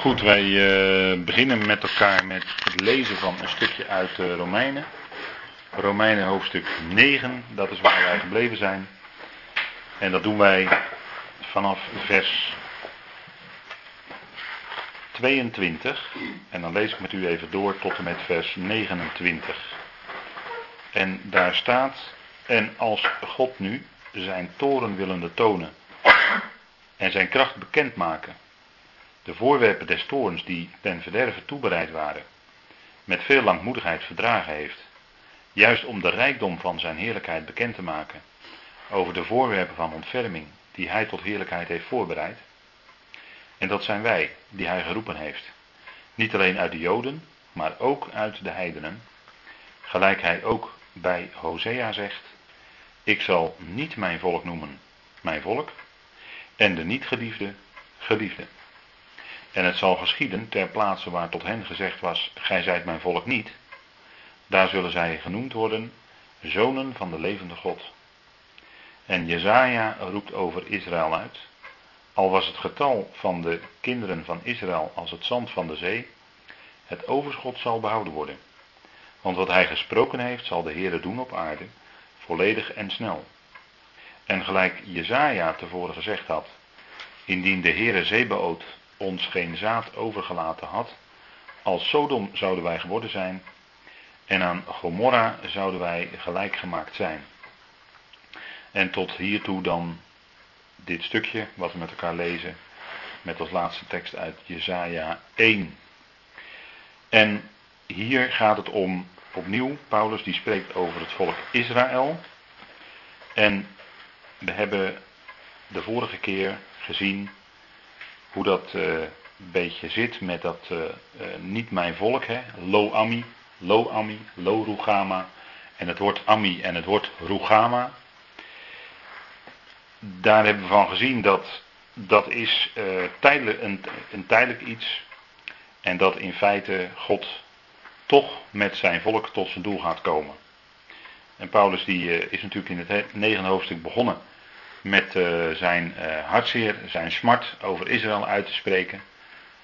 Goed, wij uh, beginnen met elkaar met het lezen van een stukje uit uh, Romeinen. Romeinen hoofdstuk 9, dat is waar wij gebleven zijn. En dat doen wij vanaf vers 22. En dan lees ik met u even door tot en met vers 29. En daar staat, en als God nu zijn toren willende tonen en zijn kracht bekendmaken de voorwerpen des toorns die ten verderven toebereid waren, met veel langmoedigheid verdragen heeft, juist om de rijkdom van zijn heerlijkheid bekend te maken, over de voorwerpen van ontferming die hij tot heerlijkheid heeft voorbereid. En dat zijn wij, die hij geroepen heeft, niet alleen uit de Joden, maar ook uit de heidenen, gelijk hij ook bij Hosea zegt, ik zal niet mijn volk noemen mijn volk, en de niet geliefde geliefde. En het zal geschieden ter plaatse waar tot hen gezegd was: Gij zijt mijn volk niet. Daar zullen zij genoemd worden zonen van de levende God. En Jezaja roept over Israël uit. Al was het getal van de kinderen van Israël als het zand van de zee, het overschot zal behouden worden. Want wat hij gesproken heeft, zal de Heere doen op aarde, volledig en snel. En gelijk Jezaja tevoren gezegd had, indien de Heere Zebaoot ons geen zaad overgelaten had, als Sodom zouden wij geworden zijn en aan Gomorra zouden wij gelijk gemaakt zijn. En tot hiertoe dan dit stukje wat we met elkaar lezen met als laatste tekst uit Jesaja 1. En hier gaat het om opnieuw, Paulus die spreekt over het volk Israël. En we hebben de vorige keer gezien hoe dat uh, een beetje zit met dat uh, uh, niet mijn volk, hè? Lo Ami, Lo Ami, Lo Rugama. En het woord Ami en het woord Rugama. Daar hebben we van gezien dat dat is tijdelijk, een, een tijdelijk iets. En dat in feite God toch met zijn volk tot zijn doel gaat komen. En Paulus die is natuurlijk in het negende hoofdstuk begonnen met uh, zijn uh, hartzeer, zijn smart over Israël uit te spreken.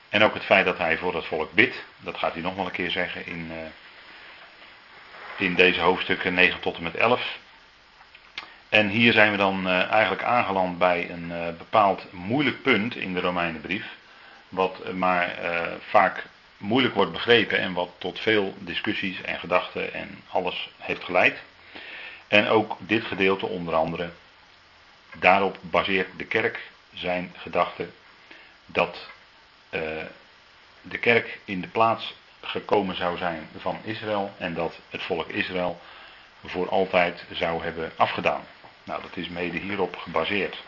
En ook het feit dat hij voor het volk bidt. Dat gaat hij nog wel een keer zeggen in, uh, in deze hoofdstukken 9 tot en met 11. En hier zijn we dan eigenlijk aangeland bij een bepaald moeilijk punt in de Romeinenbrief. Wat maar vaak moeilijk wordt begrepen en wat tot veel discussies en gedachten en alles heeft geleid. En ook dit gedeelte onder andere Daarop baseert de kerk zijn gedachte dat uh, de kerk in de plaats gekomen zou zijn van Israël en dat het volk Israël voor altijd zou hebben afgedaan. Nou, dat is mede hierop gebaseerd.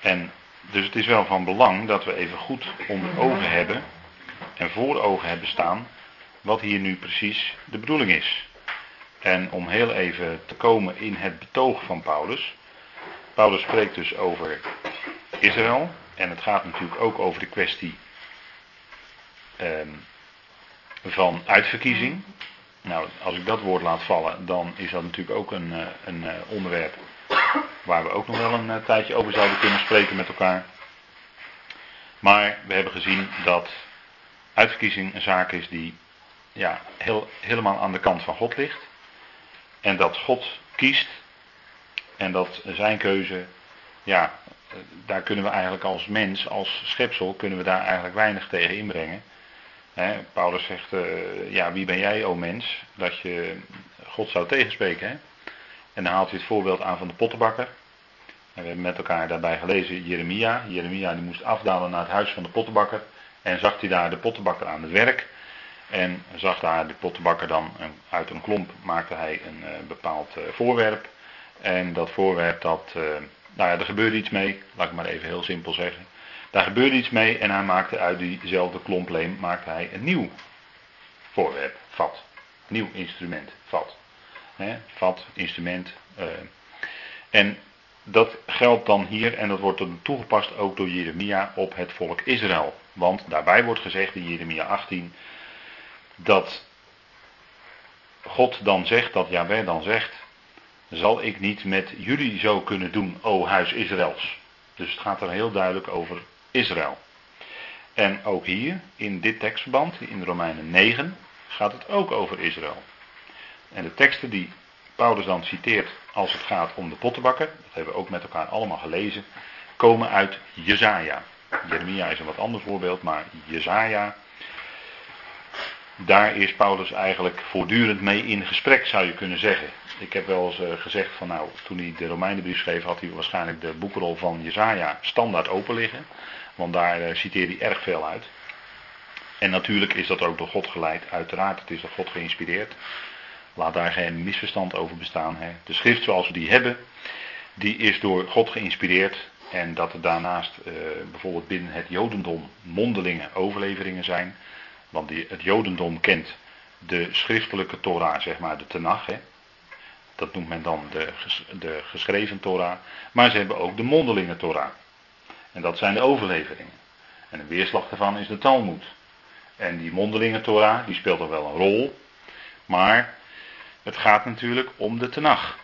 En dus het is wel van belang dat we even goed onder ogen hebben en voor ogen hebben staan wat hier nu precies de bedoeling is. En om heel even te komen in het betoog van Paulus, Paulus spreekt dus over Israël. En het gaat natuurlijk ook over de kwestie um, van uitverkiezing. Nou, als ik dat woord laat vallen, dan is dat natuurlijk ook een, eh, een uh, onderwerp waar we ook nog wel een uh, tijdje over zouden kunnen spreken met elkaar. Maar we hebben gezien dat uitverkiezing een zaak is die ja, heel, helemaal aan de kant van God ligt. En dat God kiest en dat zijn keuze, ja, daar kunnen we eigenlijk als mens, als schepsel, kunnen we daar eigenlijk weinig tegen inbrengen. Paulus zegt, uh, ja, wie ben jij, o mens, dat je God zou tegenspreken. En dan haalt hij het voorbeeld aan van de pottenbakker. En we hebben met elkaar daarbij gelezen Jeremia. Jeremia die moest afdalen naar het huis van de pottenbakker. En zag hij daar de pottenbakker aan het werk. En zag daar de pottenbakker dan uit een klomp maakte hij een uh, bepaald uh, voorwerp. En dat voorwerp, dat, uh, nou ja, er gebeurde iets mee, laat ik maar even heel simpel zeggen. Daar gebeurde iets mee en hij maakte uit diezelfde klompleem maakte hij een nieuw voorwerp, vat. Nieuw instrument, vat. Vat, instrument. Uh, en dat geldt dan hier en dat wordt dan toegepast ook door Jeremia op het volk Israël. Want daarbij wordt gezegd in Jeremia 18 dat God dan zegt, dat Jahweh dan zegt, zal ik niet met jullie zo kunnen doen, o huis Israëls. Dus het gaat er heel duidelijk over Israël. En ook hier, in dit tekstverband, in Romeinen 9, gaat het ook over Israël. En de teksten die Paulus dan citeert als het gaat om de pottenbakken, dat hebben we ook met elkaar allemaal gelezen, komen uit Jezaja. Jeremia is een wat ander voorbeeld, maar Jezaja, daar is Paulus eigenlijk voortdurend mee in gesprek, zou je kunnen zeggen. Ik heb wel eens eh, gezegd van nou, toen hij de Romeinenbrief schreef, had hij waarschijnlijk de boekrol van Jezaja standaard open liggen. Want daar uh, citeert hij erg veel uit. En natuurlijk is dat ook door God geleid, uiteraard. Het is door God geïnspireerd. Laat daar geen misverstand over bestaan. Hè. De schrift zoals we die hebben, die is door God geïnspireerd. En dat er daarnaast uh, bijvoorbeeld binnen het Jodendom mondelinge overleveringen zijn. Want die, het Jodendom kent de schriftelijke Torah, zeg maar de Tenach. Hè. Dat noemt men dan de, de geschreven Torah. Maar ze hebben ook de mondelinge Torah. En dat zijn de overleveringen. En een weerslag daarvan is de Talmud. En die mondelinge Torah, die speelt er wel een rol. Maar het gaat natuurlijk om de Tenach.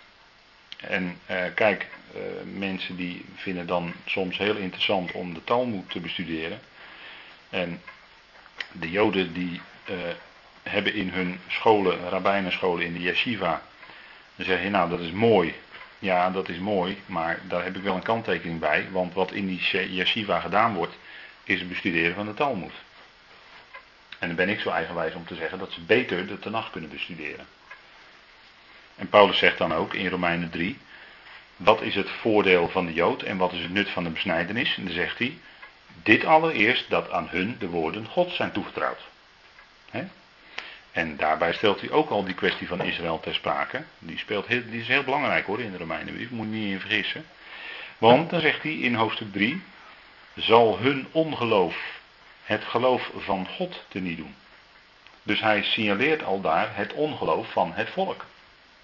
En eh, kijk, eh, mensen die vinden dan soms heel interessant om de Talmud te bestuderen. En de Joden die eh, hebben in hun scholen, rabbijnenscholen in de yeshiva, dan zeg je nou dat is mooi. Ja, dat is mooi, maar daar heb ik wel een kanttekening bij. Want wat in die yeshiva gedaan wordt, is het bestuderen van de Talmud. En dan ben ik zo eigenwijs om te zeggen dat ze beter de Tanach kunnen bestuderen. En Paulus zegt dan ook in Romeinen 3, wat is het voordeel van de Jood en wat is het nut van de besnijdenis? En dan zegt hij, dit allereerst dat aan hun de woorden God zijn toevertrouwd. En daarbij stelt hij ook al die kwestie van Israël ter sprake. Die, speelt die is heel belangrijk hoor in de Romeinenbrief, moet je niet in vergissen. Want dan zegt hij in hoofdstuk 3, zal hun ongeloof het geloof van God te niet doen. Dus hij signaleert al daar het ongeloof van het volk.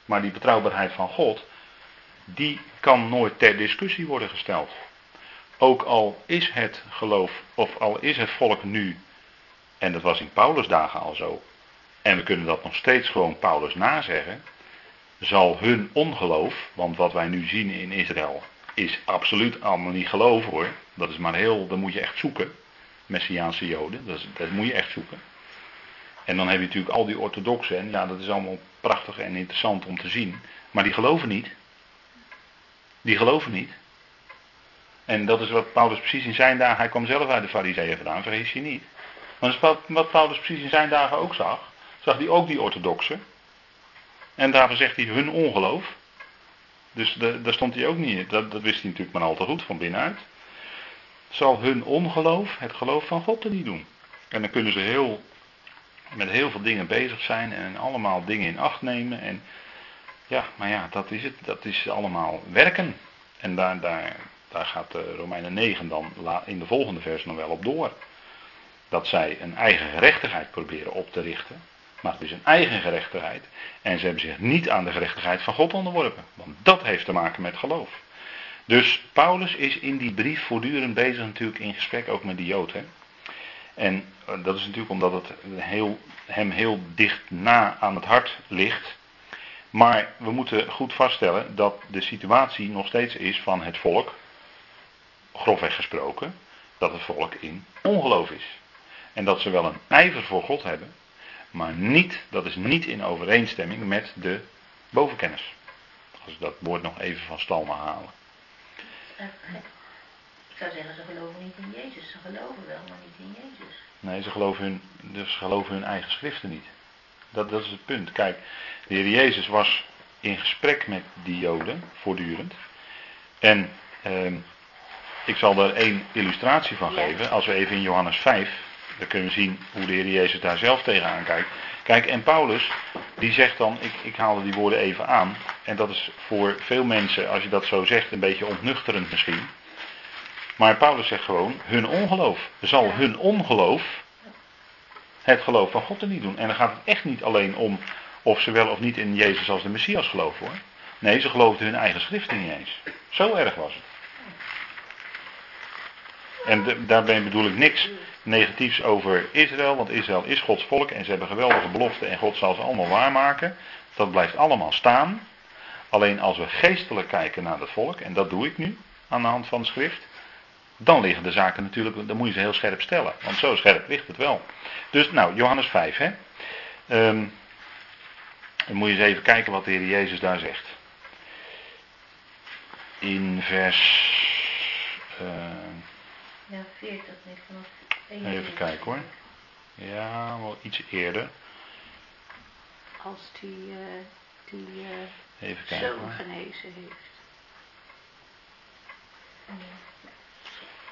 Maar die betrouwbaarheid van God, die kan nooit ter discussie worden gesteld. Ook al is het geloof, of al is het volk nu, en dat was in Paulus dagen al zo, en we kunnen dat nog steeds gewoon Paulus nazeggen, zal hun ongeloof, want wat wij nu zien in Israël is absoluut allemaal niet geloof hoor, dat is maar heel, dan moet je echt zoeken, Messiaanse Joden, dat, dat moet je echt zoeken. En dan heb je natuurlijk al die orthodoxen, en ja dat is allemaal prachtig en interessant om te zien, maar die geloven niet. Die geloven niet. En dat is wat Paulus precies in zijn dagen, hij kwam zelf uit de fariseeën vandaan, vergis je niet. Maar is wat Paulus precies in zijn dagen ook zag zag hij ook die orthodoxen. En daarvoor zegt hij hun ongeloof. Dus daar stond hij ook niet in. Dat, dat wist hij natuurlijk maar al te goed van binnenuit. Zal hun ongeloof het geloof van God er niet doen. En dan kunnen ze heel, met heel veel dingen bezig zijn en allemaal dingen in acht nemen. En ja, maar ja, dat is het. Dat is allemaal werken. En daar, daar, daar gaat de Romeinen 9 dan in de volgende vers nog wel op door. Dat zij een eigen gerechtigheid proberen op te richten maar het is een eigen gerechtigheid. En ze hebben zich niet aan de gerechtigheid van God onderworpen. Want dat heeft te maken met geloof. Dus Paulus is in die brief voortdurend bezig natuurlijk in gesprek ook met die Jood. Hè? En eh, dat is natuurlijk omdat het heel, hem heel dicht na aan het hart ligt. Maar we moeten goed vaststellen dat de situatie nog steeds is van het volk, grofweg gesproken, dat het volk in ongeloof is. En dat ze wel een ijver voor God hebben, maar niet, dat is niet in overeenstemming met de bovenkennis. Als ik dat woord nog even van stal mag halen. Ik zou zeggen, ze geloven niet in Jezus. Ze geloven wel, maar niet in Jezus. Nee, ze geloven hun, dus ze geloven hun eigen schriften niet. Dat, dat is het punt. Kijk, de Heer Jezus was in gesprek met die Joden, voortdurend. En eh, ik zal er één illustratie van geven. Als we even in Johannes 5 dan kunnen we zien hoe de Heer Jezus daar zelf tegenaan kijkt. Kijk, en Paulus, die zegt dan, ik, ik haalde die woorden even aan. En dat is voor veel mensen, als je dat zo zegt, een beetje ontnuchterend misschien. Maar Paulus zegt gewoon, hun ongeloof. Zal hun ongeloof het geloof van God er niet doen. En dan gaat het echt niet alleen om of ze wel of niet in Jezus als de Messias geloven hoor. Nee, ze geloofden hun eigen schriften niet eens. Zo erg was het. En daarbij bedoel ik niks negatiefs over Israël, want Israël is Gods volk en ze hebben geweldige beloften en God zal ze allemaal waarmaken. Dat blijft allemaal staan. Alleen als we geestelijk kijken naar het volk, en dat doe ik nu aan de hand van de schrift, dan liggen de zaken natuurlijk, dan moet je ze heel scherp stellen. Want zo scherp ligt het wel. Dus nou, Johannes 5, hè. Ehm, dan moet je eens even kijken wat de Heer Jezus daar zegt. In vers. Uh, ja, 40, nee, vanaf 1. Even kijken hoor. Ja, wel iets eerder. Als die, uh, die uh, even kijken, zoon genezen heeft.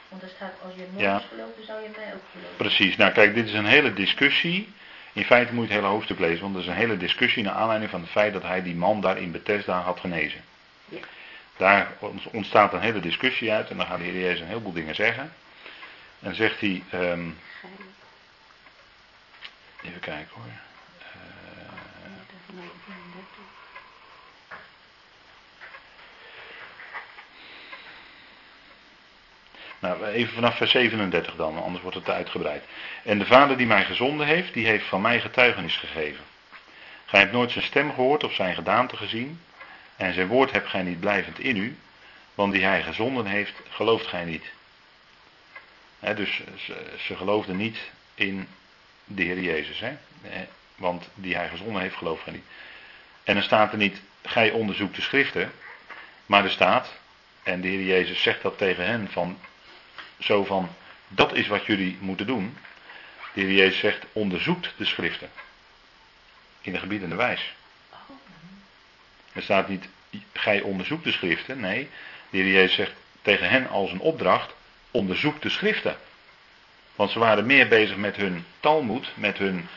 Want er staat, als je Mozes Ja. gelooft, dan zou je mij ook geloven. Precies. Nou kijk, dit is een hele discussie. In feite moet je het hele hoofdstuk lezen, want er is een hele discussie naar aanleiding van het feit dat hij die man daar in Bethesda had genezen. Ja. Daar ontstaat een hele discussie uit en dan gaat de Heer Jezus een heleboel dingen zeggen. En zegt hij, ehm, even kijken hoor. Eh, de 39. Nou, even vanaf vers 37 dan, anders wordt het te uitgebreid. En de Vader die mij gezonden heeft, die heeft van mij getuigenis gegeven. Gij hebt nooit zijn stem gehoord of zijn gedaante gezien. En zijn woord hebt gij niet blijvend in u. Want die hij gezonden heeft, gelooft gij niet. Dus ze, geloofden niet in de Heer Jezus. Hè? Eh, Want die hij gezonden heeft, gelooft gij niet. En dan staat er niet, gij onderzoekt de schriften. Maar er staat, en de Heer Jezus zegt dat tegen hen van, zo van, dat is wat jullie moeten doen. De Heer Jezus zegt, onderzoekt de schriften. In de gebiedende wijs. Er staat niet, gij onderzoekt de schriften. Nee, de Heer Jezus zegt tegen hen als een opdracht, onderzoek de schriften. Want ze waren meer bezig met hun Talmud, met hun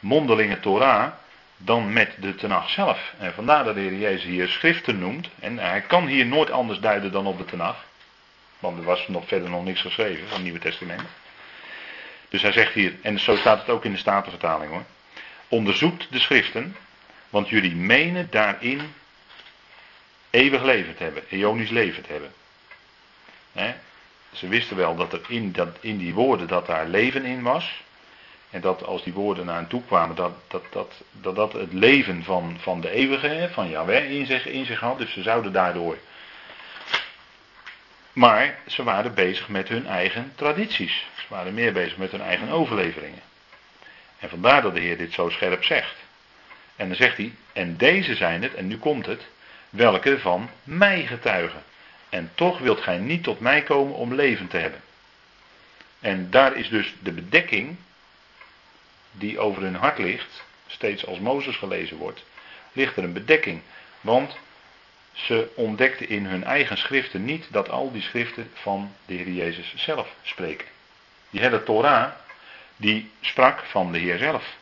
mondelinge Torah, dan met de Tenach zelf. En vandaar dat de Heer Jezus hier schriften noemt. En hij kan hier nooit anders duiden dan op de Tenach. Want er was nog verder nog niks geschreven van het Nieuwe Testament. Dus hij zegt hier, en zo staat het ook in de Statenvertaling hoor. Onderzoekt de schriften, want jullie menen daarin eeuwig leven te hebben, eonisch leven te hebben. Hè? Ze wisten wel dat er in, dat, in die woorden dat daar leven in was. En dat als die woorden naar hen toe kwamen, dat dat, dat, dat, dat het leven van, van de eeuwige, van Yahweh in zich, in zich had. Dus ze zouden daardoor. Maar ze waren bezig met hun eigen tradities. Ze waren meer bezig met hun eigen overleveringen. En vandaar dat de Heer dit zo scherp zegt. En dan zegt hij, en deze zijn het, en nu komt het, welke van mij getuigen. En toch wilt gij niet tot mij komen om leven te hebben. En daar is dus de bedekking die over hun hart ligt, steeds als Mozes gelezen wordt, ligt er een bedekking. Want ze ontdekten in hun eigen schriften niet dat al die schriften van de Heer Jezus zelf spreken. Die hele Torah, die sprak van de Heer zelf.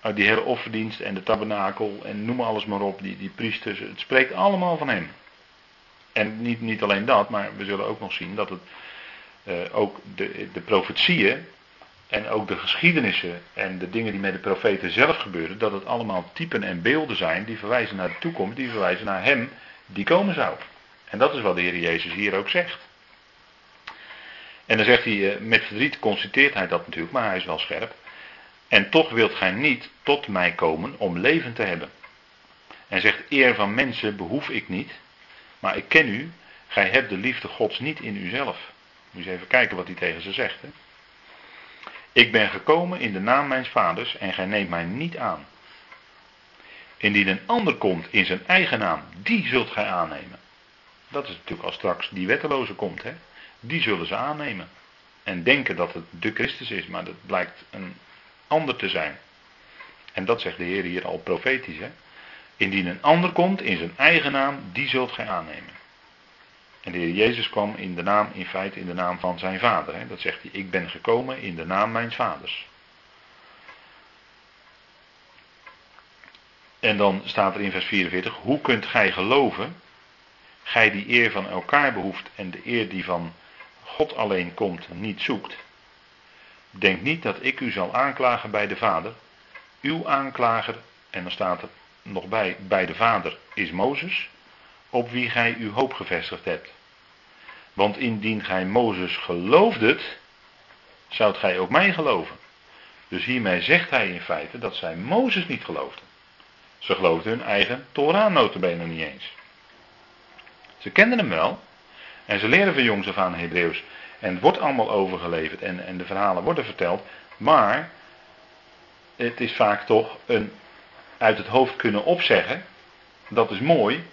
Uit die hele offerdienst en de tabernakel en noem alles maar op, die, die priesters, het spreekt allemaal van hem. En niet, niet alleen dat, maar we zullen ook nog zien dat het eh, ook de, de profetieën en ook de geschiedenissen en de dingen die met de profeten zelf gebeuren, dat het allemaal typen en beelden zijn die verwijzen naar de toekomst, die verwijzen naar hem die komen zou. En dat is wat de Heer Jezus hier ook zegt. En dan zegt hij, eh, met verdriet constateert hij dat natuurlijk, maar hij is wel scherp. En toch wilt gij niet tot mij komen om leven te hebben. En zegt, eer van mensen behoef ik niet, maar ik ken u, gij hebt de liefde Gods niet in uzelf. Moet je eens even kijken wat hij tegen ze zegt. Hè? Ik ben gekomen in de naam mijns vaders en gij neemt mij niet aan. Indien een ander komt in zijn eigen naam, die zult gij aannemen. Dat is natuurlijk als straks die wetteloze komt, hè? die zullen ze aannemen. En denken dat het de Christus is, maar dat blijkt een ander te zijn. En dat zegt de Heer hier al profetisch. Hè? Indien een ander komt in zijn eigen naam, die zult gij aannemen. En de Heer Jezus kwam in de naam, in feite in de naam van zijn vader. Hè? Dat zegt hij, ik ben gekomen in de naam mijns vaders. En dan staat er in vers 44, hoe kunt gij geloven, gij die eer van elkaar behoeft en de eer die van God alleen komt niet zoekt. Denk niet dat ik u zal aanklagen bij de Vader. Uw aanklager, en dan staat er nog bij, bij de Vader is Mozes, op wie gij uw hoop gevestigd hebt. Want indien gij Mozes geloofdet, zoudt gij ook mij geloven. Dus hiermee zegt hij in feite dat zij Mozes niet geloofden. Ze geloofden hun eigen Torah notabene niet eens. Ze kenden hem wel, En ze leren van jongs af aan Hebreeuws. En het wordt allemaal overgeleverd en, en de verhalen worden verteld. Maar het is vaak toch een uit het hoofd kunnen opzeggen. Dat is mooi.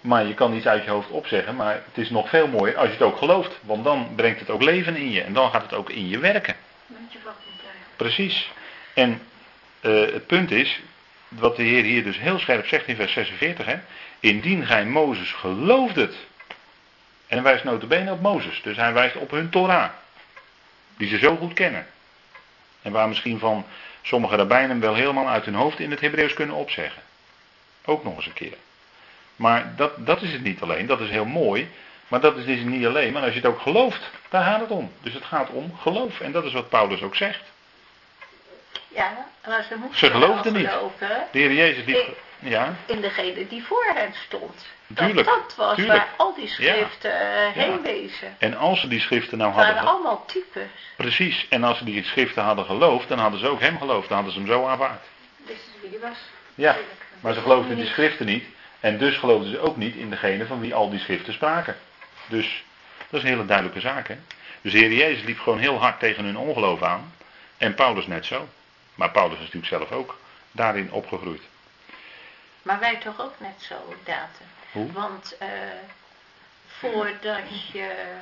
Maar je kan iets uit je hoofd opzeggen. Maar het is nog veel mooier als je het ook gelooft. Want dan brengt het ook leven in je. En dan gaat het ook in je werken. je niet Precies. En uh, het punt is, wat de Heer hier dus heel scherp zegt in vers 46. Hè, Indien gij Mozes geloofdet. En hij wijst notabene op Mozes. Dus hij wijst op hun Torah. Die ze zo goed kennen. En waar misschien van sommige rabbijnen wel helemaal uit hun hoofd in het Hebreeuws kunnen opzeggen. Ook nog eens een keer. Maar dat, dat is het niet alleen. Dat is heel mooi. Maar dat is dus niet alleen. Maar als je het ook gelooft, daar gaat het om. Dus het gaat om geloof. En dat is wat Paulus ook zegt. Ja, maar ze moesten Ze geloofden niet. Geloven, de Heer Jezus die, ja. in degene die voor hen stond. Tuurlijk, dat, dat was tuurlijk. waar al die schriften ja. uh, heen wezen. En als ze die schriften nou Het hadden... waren allemaal types. Precies. En als ze die schriften hadden geloofd, dan hadden ze ook hem geloofd. Dan hadden ze hem zo aanvaard. Dit is wie die was. Ja, maar ze geloofden in die schriften niet. En dus geloofden ze ook niet in degene van wie al die schriften spraken. Dus dat is een hele duidelijke zaak. Hè? Dus de Heer Jezus liep gewoon heel hard tegen hun ongeloof aan. En Paulus net zo. Maar Paulus is natuurlijk zelf ook daarin opgegroeid. Maar wij toch ook net zo, Daten. Hoe? Want uh, voordat je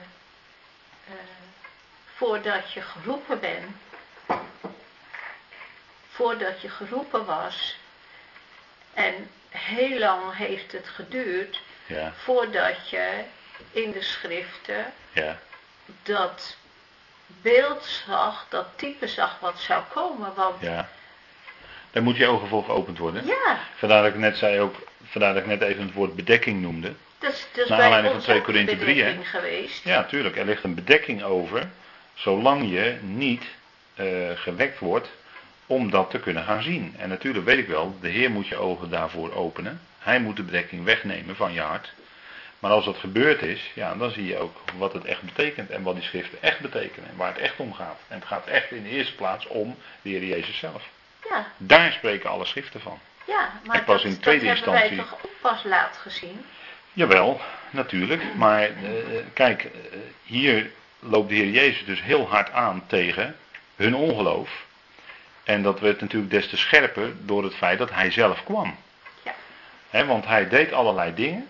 uh, voordat je geroepen bent, voordat je geroepen was, en heel lang heeft het geduurd, ja. voordat je in de schriften ja. dat beeld zag, dat type zag wat zou komen. Want ja. Daar moet je ogen voor geopend worden. Ja. Vandaar dat ik net zei ook, vandaar dat ik net even het woord bedekking noemde. Dus, dus Naar aanleiding van ons 2 ook Korinthe een 3, hè? bedekking geweest. Ja, tuurlijk. Er ligt een bedekking over, zolang je niet uh, gewekt wordt om dat te kunnen gaan zien. En natuurlijk weet ik wel, de Heer moet je ogen daarvoor openen. Hij moet de bedekking wegnemen van je hart. Maar als dat gebeurd is, ja, dan zie je ook wat het echt betekent en wat die schriften echt betekenen en waar het echt om gaat. En het gaat echt in de eerste plaats om de Heer Jezus zelf. Ja. Daar spreken alle schriften van. Ja, maar En pas dat, in tweede dat hebben wij instantie- toch ook pas laat gezien. Jawel, natuurlijk. Maar eh, kijk, eh, hier loopt de Heer Jezus dus heel hard aan tegen hun ongeloof. En dat werd natuurlijk des te scherper door het feit dat hij zelf kwam. Ja. Want hij deed allerlei dingen.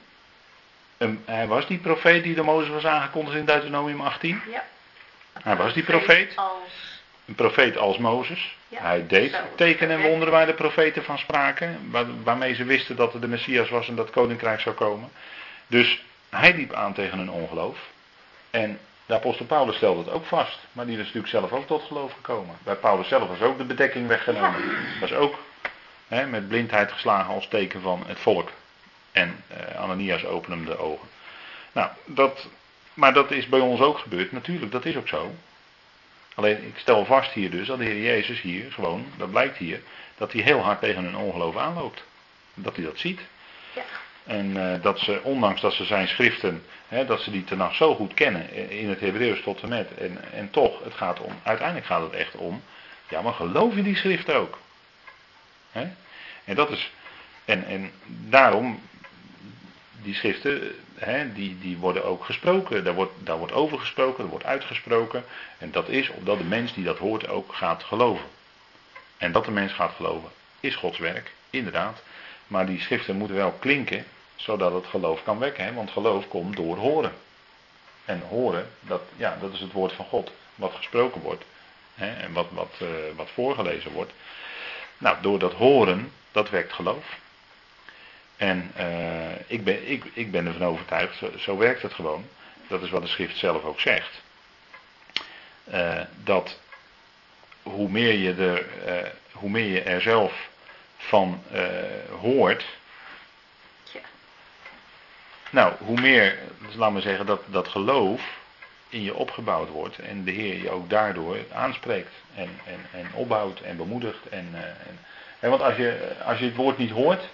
Een- hij was die profeet die door Mozes was aangekondigd in Deuteronomium 18. Ja. Hij was die profeet. Als, Een profeet als Mozes. Ja, hij deed tekenen en wonderen waar de profeten van spraken. Waar, waarmee ze wisten dat er de Messias was en dat het koninkrijk zou komen. Dus hij liep aan tegen hun ongeloof. En de apostel Paulus stelde het ook vast. Maar die is natuurlijk zelf ook tot geloof gekomen. Bij Paulus zelf was ook de bedekking weggenomen. Was ook hè, met blindheid geslagen als teken van het volk. En eh, Ananias opende hem de ogen. Nou, dat, maar dat is bij ons ook gebeurd. Natuurlijk, dat is ook zo. Alleen, ik stel vast hier dus dat de Heer Jezus hier gewoon, dat blijkt hier, dat hij heel hard tegen hun ongeloof aanloopt. Dat hij dat ziet. ja. En eh, dat ze, ondanks dat ze zijn schriften, hè, dat ze die tenag zo goed kennen, eh, in het Hebreeuws tot en met, en, en toch, het gaat om, uiteindelijk gaat het echt om, ja maar geloof je die schriften ook? Hè? En dat is, en, en daarom, die schriften, hè, die, die worden ook gesproken, daar wordt, daar wordt over gesproken, er wordt uitgesproken, en dat is opdat de mens die dat hoort ook gaat geloven. En dat de mens gaat geloven, is Gods werk, inderdaad. Maar die schriften moeten wel klinken, zodat het geloof kan wekken. Want geloof komt door horen. En horen, dat, ja, dat is het woord van God, wat gesproken wordt. Hè? En wat, wat, eh, wat voorgelezen wordt. Nou, door dat horen, dat wekt geloof. En eh, ik, ben, ik, ik ben ervan overtuigd, zo, zo werkt het gewoon. Dat is wat de schrift zelf ook zegt. Eh, dat hoe meer je er, eh, hoe meer je er zelf van hoort. Tja. Nou, hoe meer, dus laat maar zeggen, dat, dat geloof in je opgebouwd wordt en de Heer je ook daardoor aanspreekt en, en, en opbouwt en bemoedigt. En, en, hè, want als je, als je het woord niet hoort,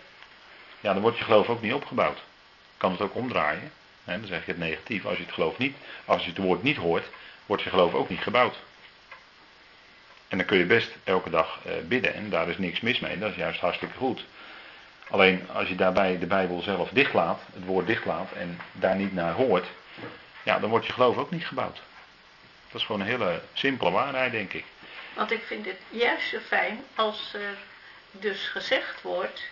ja, dan wordt je geloof ook niet opgebouwd. Kan het ook omdraaien. Hè, dan zeg je het negatief. Als je het geloof niet, als je het woord niet hoort, wordt je geloof ook niet gebouwd. En dan kun je best elke dag eh, bidden en daar is niks mis mee, dat is juist hartstikke goed. Alleen als je daarbij de Bijbel zelf dichtlaat, het woord dichtlaat en daar niet naar hoort, ja, dan wordt je geloof ook niet gebouwd. Dat is gewoon een hele simpele waarheid, denk ik. Want ik vind het juist zo fijn als er dus gezegd wordt,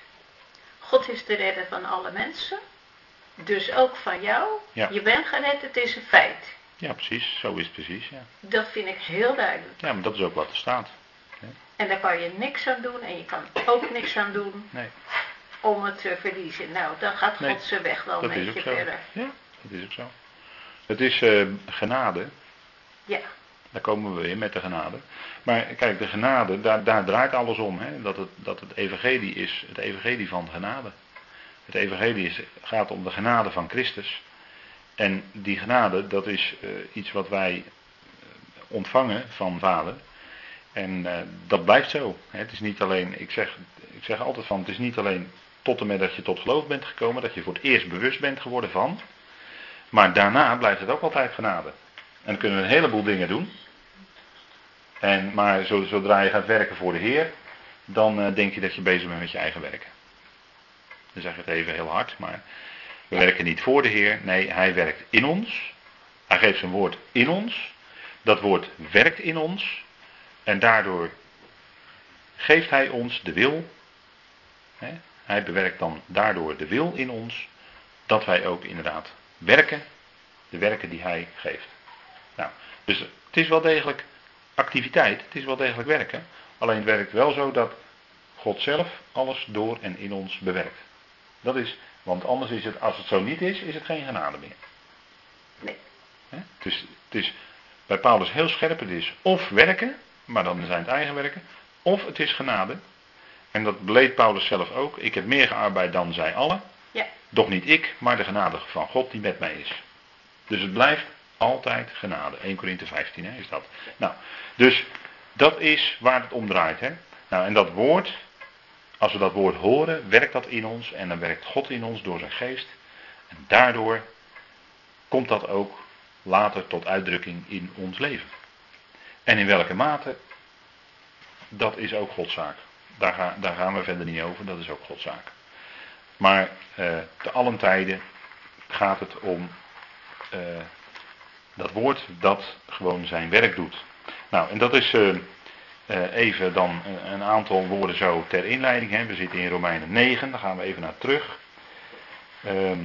God is de redder van alle mensen, dus ook van jou. Ja. Je bent gered, het is een feit. Ja, precies. Zo is het precies, ja. Dat vind ik heel duidelijk. Ja, maar dat is ook wat er staat. En daar kan je niks aan doen en je kan ook niks aan doen Nee, om het te verliezen. Nou, dan gaat God Nee, zijn weg wel dat een beetje verder. Ja, dat is ook zo. Het is eh, genade. Ja, Daar komen we weer met de genade. Maar kijk, de genade, daar, daar draait alles om. Hè? Dat, het, dat het evangelie is het evangelie van genade. Het evangelie is, gaat om de genade van Christus. En die genade, dat is eh, iets wat wij eh, ontvangen van Vader. En eh, dat blijft zo. Hè? Het is niet alleen, ik zeg, ik zeg altijd van, het is niet alleen tot en met dat je tot geloof bent gekomen, dat je voor het eerst bewust bent geworden van. Maar daarna blijft het ook altijd genade. En dan kunnen we een heleboel dingen doen. En, maar zo- zodra je gaat werken voor de Heer, dan eh, denk je dat je bezig bent met je eigen werken. Dan zeg ik het even heel hard, maar we werken niet voor de Heer. Nee, Hij werkt in ons. Hij geeft zijn woord in ons. Dat woord werkt in ons. En daardoor geeft Hij ons de wil. Hij bewerkt dan daardoor de wil in ons. Dat wij ook inderdaad werken. De werken die Hij geeft. Nou, dus het is wel degelijk activiteit. Het is wel degelijk werken. Alleen het werkt wel zo dat God zelf alles door en in ons bewerkt. Dat is, want anders is het, als het zo niet is, is het geen genade meer. nee. Het, is, het is bij Paulus heel scherp, het is of werken, maar dan zijn het eigen werken, of het is genade. En dat beleed Paulus zelf ook. Ik heb meer gearbeid dan zij allen. Ja, Doch niet ik, maar de genade van God die met mij is. Dus het blijft altijd genade. 1 Korinthe 15 hè, is dat. Nou, dus dat is waar het om draait. Hè? Nou, en dat woord, als we dat woord horen, werkt dat in ons. En dan werkt God in ons door zijn geest. En daardoor komt dat ook later tot uitdrukking in ons leven. En in welke mate, dat is ook Gods zaak. Daar, ga, daar gaan we verder niet over, dat is ook Gods zaak. Maar eh, te allen tijden gaat het om eh, dat woord dat gewoon zijn werk doet. Nou, en dat is eh, eh, even dan een, een aantal woorden zo ter inleiding. Hè. We zitten in Romeinen 9, daar gaan we even naar terug. Ehm,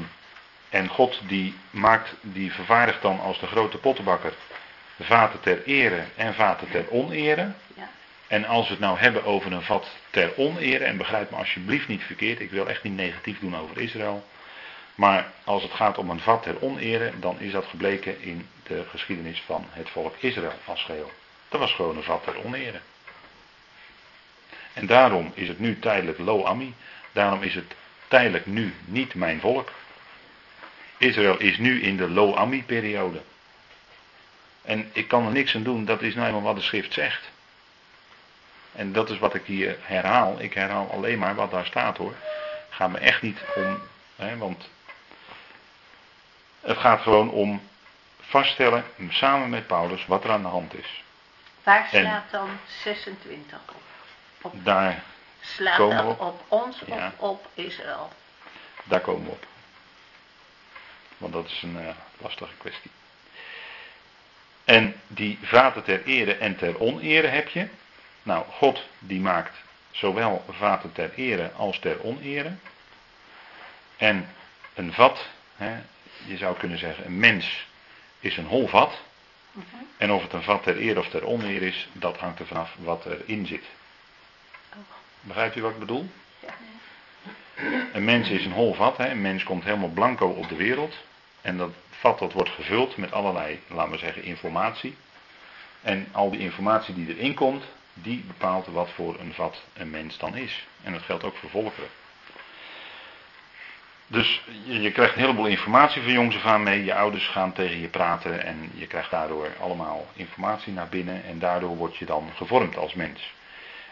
en God die maakt, die vervaardigt dan als de grote pottenbakker vaten ter ere en vaten ter onere. Ja. En als we het nou hebben over een vat ter onere, en begrijp me alsjeblieft niet verkeerd, ik wil echt niet negatief doen over Israël. Maar als het gaat om een vat ter onere, dan is dat gebleken in de geschiedenis van het volk Israël als geheel. Dat was gewoon een vat ter onere. En daarom is het nu tijdelijk lo ami. Daarom is het tijdelijk nu niet mijn volk. Israël is nu in de lo ami periode. En ik kan er niks aan doen, dat is nou eenmaal wat de schrift zegt. En dat is wat ik hier herhaal. Ik herhaal alleen maar wat daar staat hoor. Gaat me echt niet om, hè, want het gaat gewoon om vaststellen, samen met Paulus, wat er aan de hand is. waar En- slaat dan 26 op? op Daar, slaat komen dat we op. op ons Ja. of op Israël? daar komen we op. Want dat is een eh, lastige kwestie. En die vaten ter ere en ter onere heb je. Nou, God die maakt zowel vaten ter ere als ter onere. En een vat, hè, je zou kunnen zeggen, een mens is een hol vat. Mhm. En of het een vat ter ere of ter onere is, dat hangt er vanaf wat erin zit. Oh. Begrijpt u wat ik bedoel? Ja. Een mens is een hol vat. Hè. Een mens komt helemaal blanco op de wereld. En dat vat dat wordt gevuld met allerlei, laten we zeggen, informatie. En al die informatie die erin komt, die bepaalt wat voor een vat een mens dan is. En dat geldt ook voor volkeren. Dus je, krijgt een heleboel informatie van jongs af mee. Je ouders gaan tegen je praten en je krijgt daardoor allemaal informatie naar binnen. En daardoor word je dan gevormd als mens.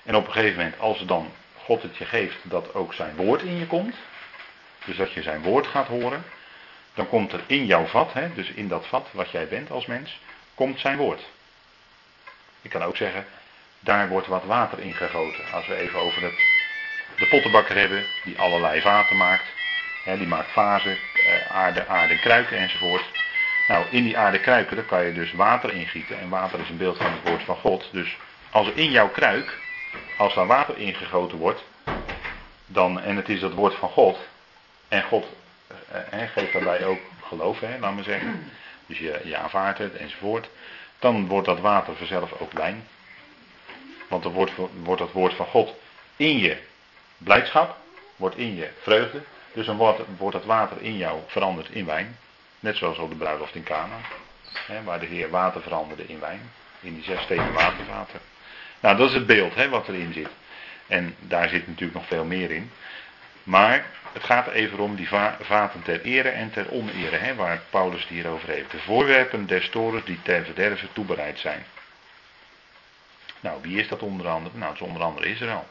En op een gegeven moment, als dan God het je geeft dat ook zijn woord in je komt. Dus dat je zijn woord gaat horen. Dan komt er in jouw vat, hè, dus in dat vat wat jij bent als mens, komt zijn woord. Ik kan ook zeggen, daar wordt wat water in gegoten. Als we even over de pottenbakker hebben, die allerlei vaten maakt. Die maakt vazen, eh, aarde, aarde, kruiken enzovoort. Nou, in die aarde kruiken, daar kan je dus water ingieten. En water is een beeld van het woord van God. Dus als er in jouw kruik, als daar water ingegoten wordt, dan, en het is het woord van God, en God eh, geeft daarbij ook geloof, hè, laat maar zeggen. Dus je, je aanvaardt het enzovoort. Dan wordt dat water vanzelf ook wijn. Want dan wordt, wordt het woord van God in je blijdschap, wordt in je vreugde. Dus dan wordt, wordt het water in jou veranderd in wijn. Net zoals op de bruiloft in Cana. Hè, waar de Heer water veranderde in wijn. In die zes stenen watervaten. Nou, dat is het beeld hè, wat erin zit. En daar zit natuurlijk nog veel meer in. Maar het gaat even om die vaten ter ere en ter onere, hè, waar Paulus het hier over heeft. De voorwerpen des torens die ter verderven toebereid zijn. Nou, wie is dat onder andere? Nou, het is onder andere Israël.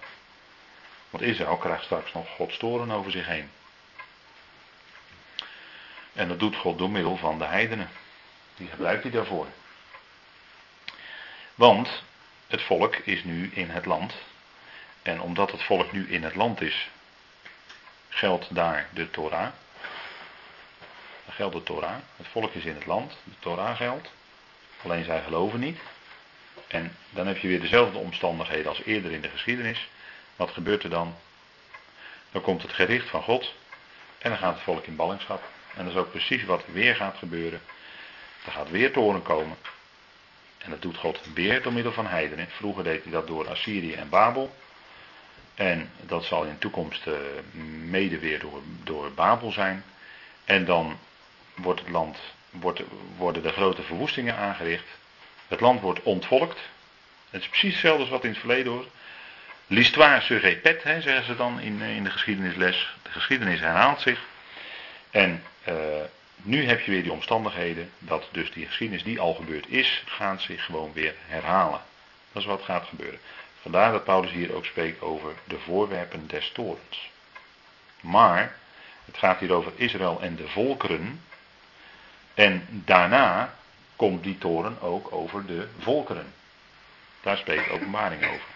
Want Israël krijgt straks nog Gods toren over zich heen. En dat doet God door middel van de heidenen. Die gebruikt hij daarvoor. Want het volk is nu in het land. En omdat het volk nu in het land is, geldt daar de Torah. Dan geldt de Torah. Het volk is in het land, de Torah geldt. Alleen zij geloven niet. En dan heb je weer dezelfde omstandigheden als eerder in de geschiedenis. Wat gebeurt er dan? Dan komt het gericht van God en dan gaat het volk in ballingschap. En dat is ook precies wat weer gaat gebeuren. Er gaat weer toren komen. En dat doet God weer door middel van heidenen. Vroeger deed hij dat door Assyrië en Babel. En dat zal in de toekomst uh, mede weer door, door Babel zijn. En dan wordt het land, wordt, worden de grote verwoestingen aangericht. Het land wordt ontvolkt. Het is precies hetzelfde als wat in het verleden hoort. L'histoire se répète, zeggen ze dan in, in de geschiedenisles. De geschiedenis herhaalt zich. En uh, nu heb je weer die omstandigheden dat dus die geschiedenis die al gebeurd is, gaat zich gewoon weer herhalen. Dat is wat gaat gebeuren. Vandaar dat Paulus hier ook spreekt over de voorwerpen des torens. Maar het gaat hier over Israël en de volkeren. En daarna komt die toren ook over de volkeren. Daar spreekt openbaring over.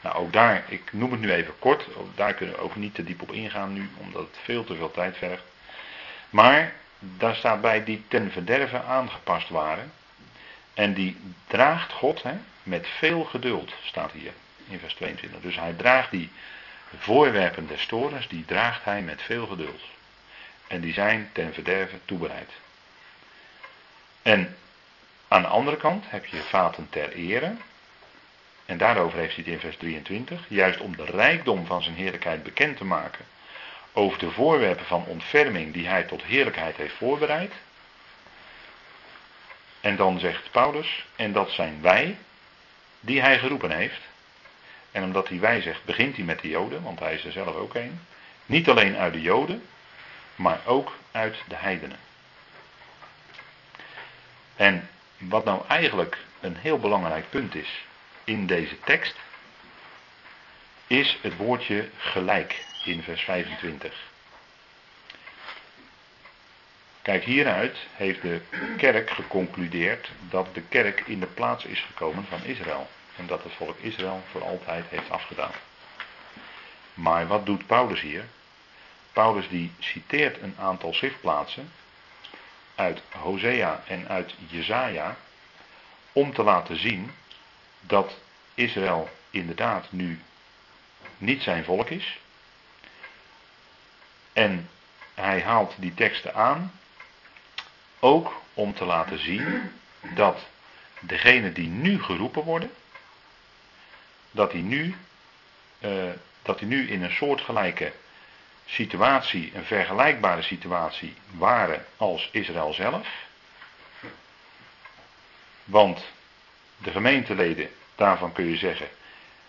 Nou, ook daar, ik noem het nu even kort, daar kunnen we ook niet te diep op ingaan nu, omdat het veel te veel tijd vergt. Maar daar staat bij die ten verderve aangepast waren. En die draagt God hè, met veel geduld, staat hier in vers 22. Dus hij draagt die voorwerpen des torens, die draagt hij met veel geduld. En die zijn ten verderve toebereid. En aan de andere kant heb je vaten ter ere. En daarover heeft hij het in vers 23. Juist om de rijkdom van zijn heerlijkheid bekend te maken. Over de voorwerpen van ontferming die hij tot heerlijkheid heeft voorbereid. En dan zegt Paulus, en dat zijn wij die hij geroepen heeft. En omdat hij wij zegt, begint hij met de Joden, want hij is er zelf ook een. Niet alleen uit de Joden, maar ook uit de heidenen. En wat nou eigenlijk een heel belangrijk punt is in deze tekst, is het woordje gelijk in vers 25. Kijk, hieruit heeft de kerk geconcludeerd dat de kerk in de plaats is gekomen van Israël. En dat het volk Israël voor altijd heeft afgedaan. Maar wat doet Paulus hier? Paulus die citeert een aantal schriftplaatsen uit Hosea en uit Jezaja om te laten zien dat Israël inderdaad nu niet zijn volk is. En hij haalt die teksten aan ook om te laten zien dat degenen die nu geroepen worden, dat die nu, uh, dat die nu in een soortgelijke situatie, een vergelijkbare situatie waren als Israël zelf. Want de gemeenteleden, daarvan kun je zeggen,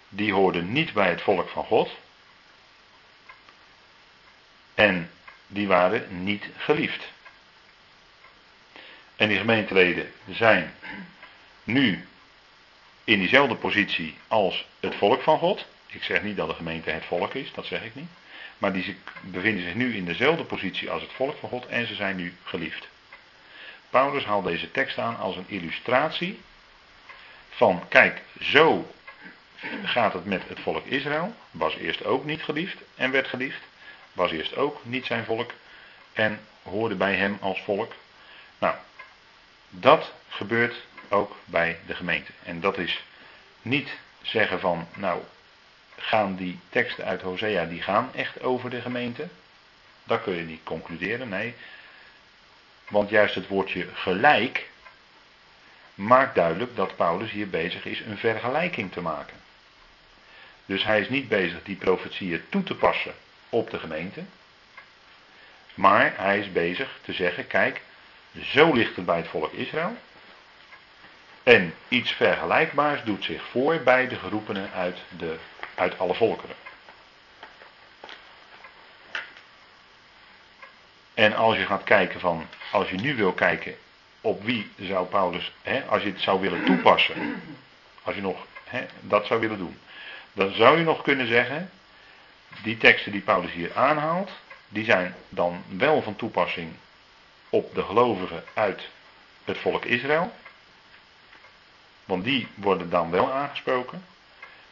die hoorden niet bij het volk van God. En die waren niet geliefd. En die gemeenteleden zijn nu in diezelfde positie als het volk van God. Ik zeg niet dat de gemeente het volk is, dat zeg ik niet. Maar die bevinden zich nu in dezelfde positie als het volk van God en ze zijn nu geliefd. Paulus haalt deze tekst aan als een illustratie van, kijk, zo gaat het met het volk Israël. Was eerst ook niet geliefd en werd geliefd. Was eerst ook niet zijn volk en hoorde bij hem als volk. Nou, Dat gebeurt ook bij de gemeente. En dat is niet zeggen van, nou, gaan die teksten uit Hosea, die gaan echt over de gemeente. Dat kun je niet concluderen, nee. Want juist het woordje gelijk maakt duidelijk dat Paulus hier bezig is een vergelijking te maken. Dus hij is niet bezig die profetieën toe te passen op de gemeente. Maar hij is bezig te zeggen, kijk, zo ligt het bij het volk Israël. En iets vergelijkbaars doet zich voor bij de geroepenen uit, de, uit alle volkeren. En als je gaat kijken van, als je nu wil kijken op wie zou Paulus, hè, als je het zou willen toepassen, als je nog hè, dat zou willen doen, dan zou je nog kunnen zeggen, die teksten die Paulus hier aanhaalt, die zijn dan wel van toepassing op de gelovigen uit het volk Israël. Want die worden dan wel aangesproken.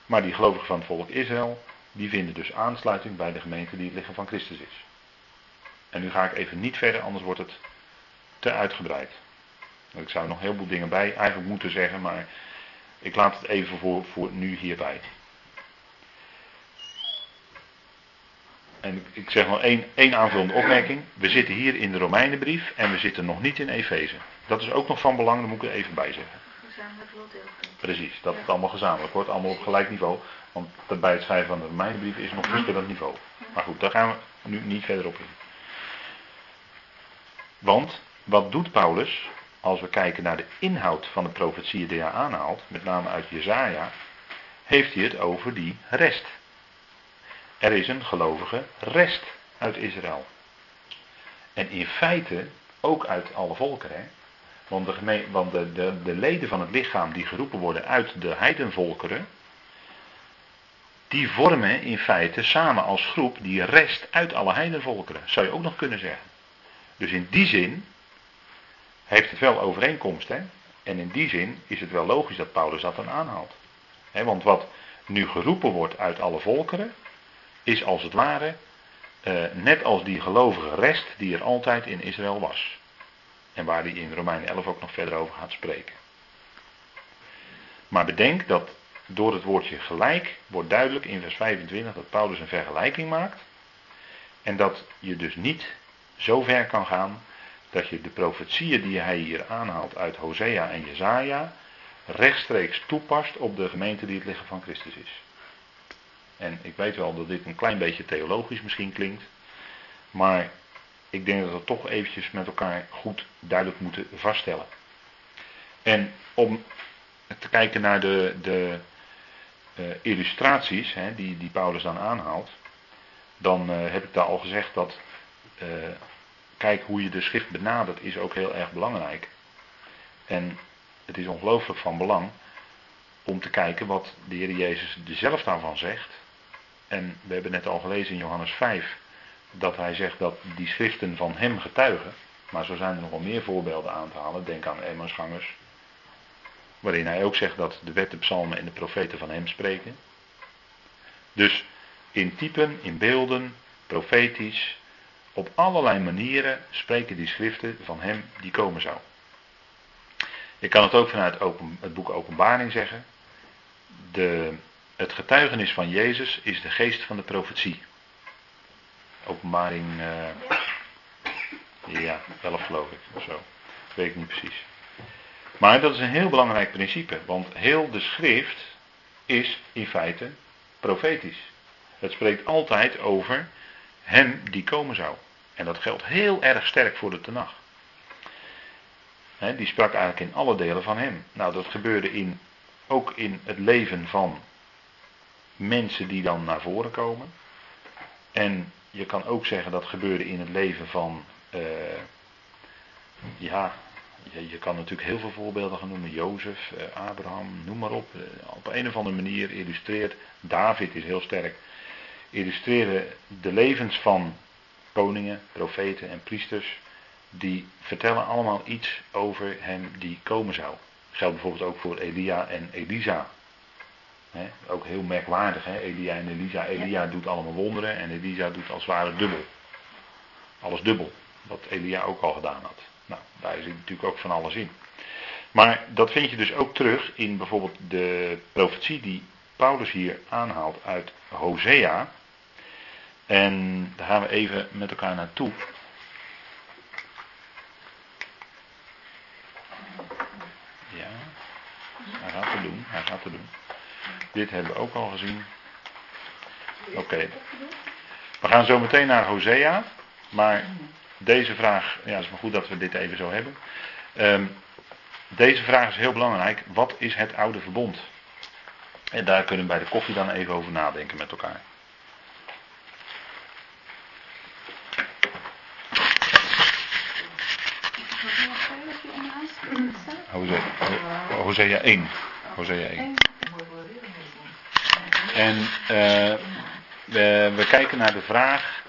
Maar die gelovigen van het volk Israël, die vinden dus aansluiting bij de gemeente die het lichaam van Christus is. En nu ga ik even niet verder, anders wordt het te uitgebreid. Ik zou nog heel veel dingen bij eigenlijk moeten zeggen, maar ik laat het even voor, voor nu hierbij. En ik zeg nog één, één aanvullende opmerking. We zitten hier in de Romeinenbrief en we zitten nog niet in Efeze. Dat is ook nog van belang, daar moet ik er even bij zeggen. Gezamenlijk Precies, dat het allemaal gezamenlijk wordt, allemaal op gelijk niveau. Want bij het schrijven van de Romeinenbrief is nog verschillend niveau. Maar goed, daar gaan we nu niet verder op in. Want, wat doet Paulus als we kijken naar de inhoud van de profetieën die hij aanhaalt, met name uit Jezaja, heeft hij het over die rest. Er is een gelovige rest uit Israël. En in feite ook uit alle volkeren. Want, de, want de, de, de, leden van het lichaam die geroepen worden uit de heidenvolkeren, die vormen in feite samen als groep die rest uit alle heidenvolkeren. Zou je ook nog kunnen zeggen. Dus in die zin heeft het wel overeenkomst. Hè? En in die zin is het wel logisch dat Paulus dat dan aanhaalt. Want wat nu geroepen wordt uit alle volkeren, is als het ware eh, net als die gelovige rest die er altijd in Israël was. En waar hij in Romeinen 11 ook nog verder over gaat spreken. Maar bedenk dat door het woordje gelijk wordt duidelijk in vers 25 dat Paulus een vergelijking maakt. En dat je dus niet zo ver kan gaan dat je de profetieën die hij hier aanhaalt uit Hosea en Jezaja rechtstreeks toepast op de gemeente die het lichaam van Christus is. En ik weet wel dat dit een klein beetje theologisch misschien klinkt, maar ik denk dat we het toch eventjes met elkaar goed duidelijk moeten vaststellen. En om te kijken naar de, de uh, illustraties hè, die, die Paulus dan aanhaalt, dan uh, heb ik daar al gezegd dat uh, kijk hoe je de schrift benadert is ook heel erg belangrijk. En het is ongelooflijk van belang om te kijken wat de Heer Jezus zelf daarvan zegt. En we hebben net al gelezen in Johannes 5 dat hij zegt dat die schriften van hem getuigen. Maar zo zijn er nog wel meer voorbeelden aan te halen. Denk aan Emmausgangers. Waarin hij ook zegt dat de wet, de psalmen en de profeten van hem spreken. Dus in typen, in beelden, profetisch, op allerlei manieren spreken die schriften van hem die komen zou. Ik kan het ook vanuit het boek Openbaring zeggen. De, het getuigenis van Jezus is de geest van de profetie. Openbaring, uh, ja, 11 geloof ik, of zo. weet ik niet precies. Maar dat is een heel belangrijk principe, want heel de schrift is in feite profetisch. Het spreekt altijd over hem die komen zou. En dat geldt heel erg sterk voor de Tenach. die sprak eigenlijk in alle delen van hem. Nou, dat gebeurde in, ook in het leven van mensen die dan naar voren komen. En je kan ook zeggen dat gebeurde in het leven van, uh, ja, je, je, kan natuurlijk heel veel voorbeelden gaan noemen. Jozef, uh, Abraham, noem maar op. Uh, op een of andere manier illustreert, David is heel sterk, illustreren de levens van koningen, profeten en priesters. Die vertellen allemaal iets over hem die komen zou. Geldt bijvoorbeeld ook voor Elia en Elisa ook heel merkwaardig, hè? Elia en Elisa. Elia doet allemaal wonderen en Elisa doet als het ware dubbel. Alles dubbel. Wat Elia ook al gedaan had. Nou, daar zit natuurlijk ook van alles in. Maar dat vind je dus ook terug in bijvoorbeeld de profetie die Paulus hier aanhaalt uit Hosea. En daar gaan we even met elkaar naartoe. Ja, hij gaat het doen, hij gaat het doen. Dit hebben we ook al gezien. Oké. We gaan zo meteen naar Hosea. Maar deze vraag, ja, het is maar goed dat we dit even zo hebben. Um, deze vraag is heel belangrijk. Wat is het oude verbond? En daar kunnen we bij de koffie dan even over nadenken met elkaar. Hosea, Hosea 1. Hosea 1. En uh, we, we kijken naar de vraag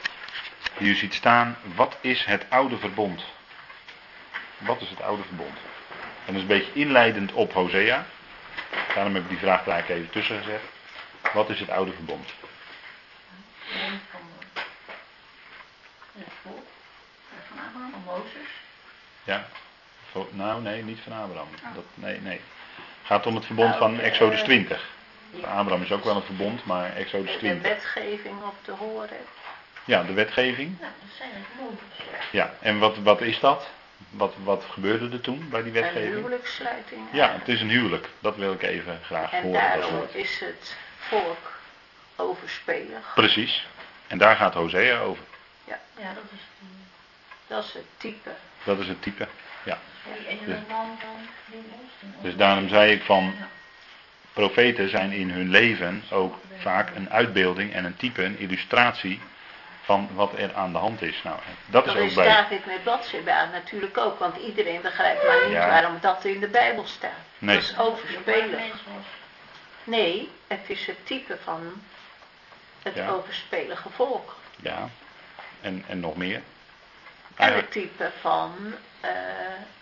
die u ziet staan. Wat is het oude verbond? Wat is het oude verbond? En dat is een beetje inleidend op Hosea. Daarom heb ik die vraag daar even tussen gezet. Wat is het oude verbond? Van Abraham, van Mozes. Ja. Nou, nee, niet van Abraham. Dat, nee, nee. Het gaat om het verbond van Exodus 20. Abraham is ook wel een verbond, maar Exodus 20. De wetgeving op de horen. Ja, de wetgeving. Ja, dat zijn het Mozes. Ja, en wat, wat is dat? Wat, wat gebeurde er toen bij die wetgeving? Een huwelijkssluiting. Ja, het is een huwelijk. Dat wil ik even graag en horen. En daarom is het volk overspelig. Precies. En daar gaat Hosea over. Ja, ja dat, is, dat is het type. Dat is het type, ja. Dus, dus daarom zei ik van, profeten zijn in hun leven ook vaak een uitbeelding en een type, een illustratie van wat er aan de hand is. Nou, dat, dat is ook is bij. David met Bathsheba natuurlijk ook, want iedereen begrijpt maar niet Ja. waarom dat in de Bijbel staat. Nee. Dat is overspelig. Nee, het is het type van het Ja. overspelige volk. Ja, en, en nog meer. En het type van eh,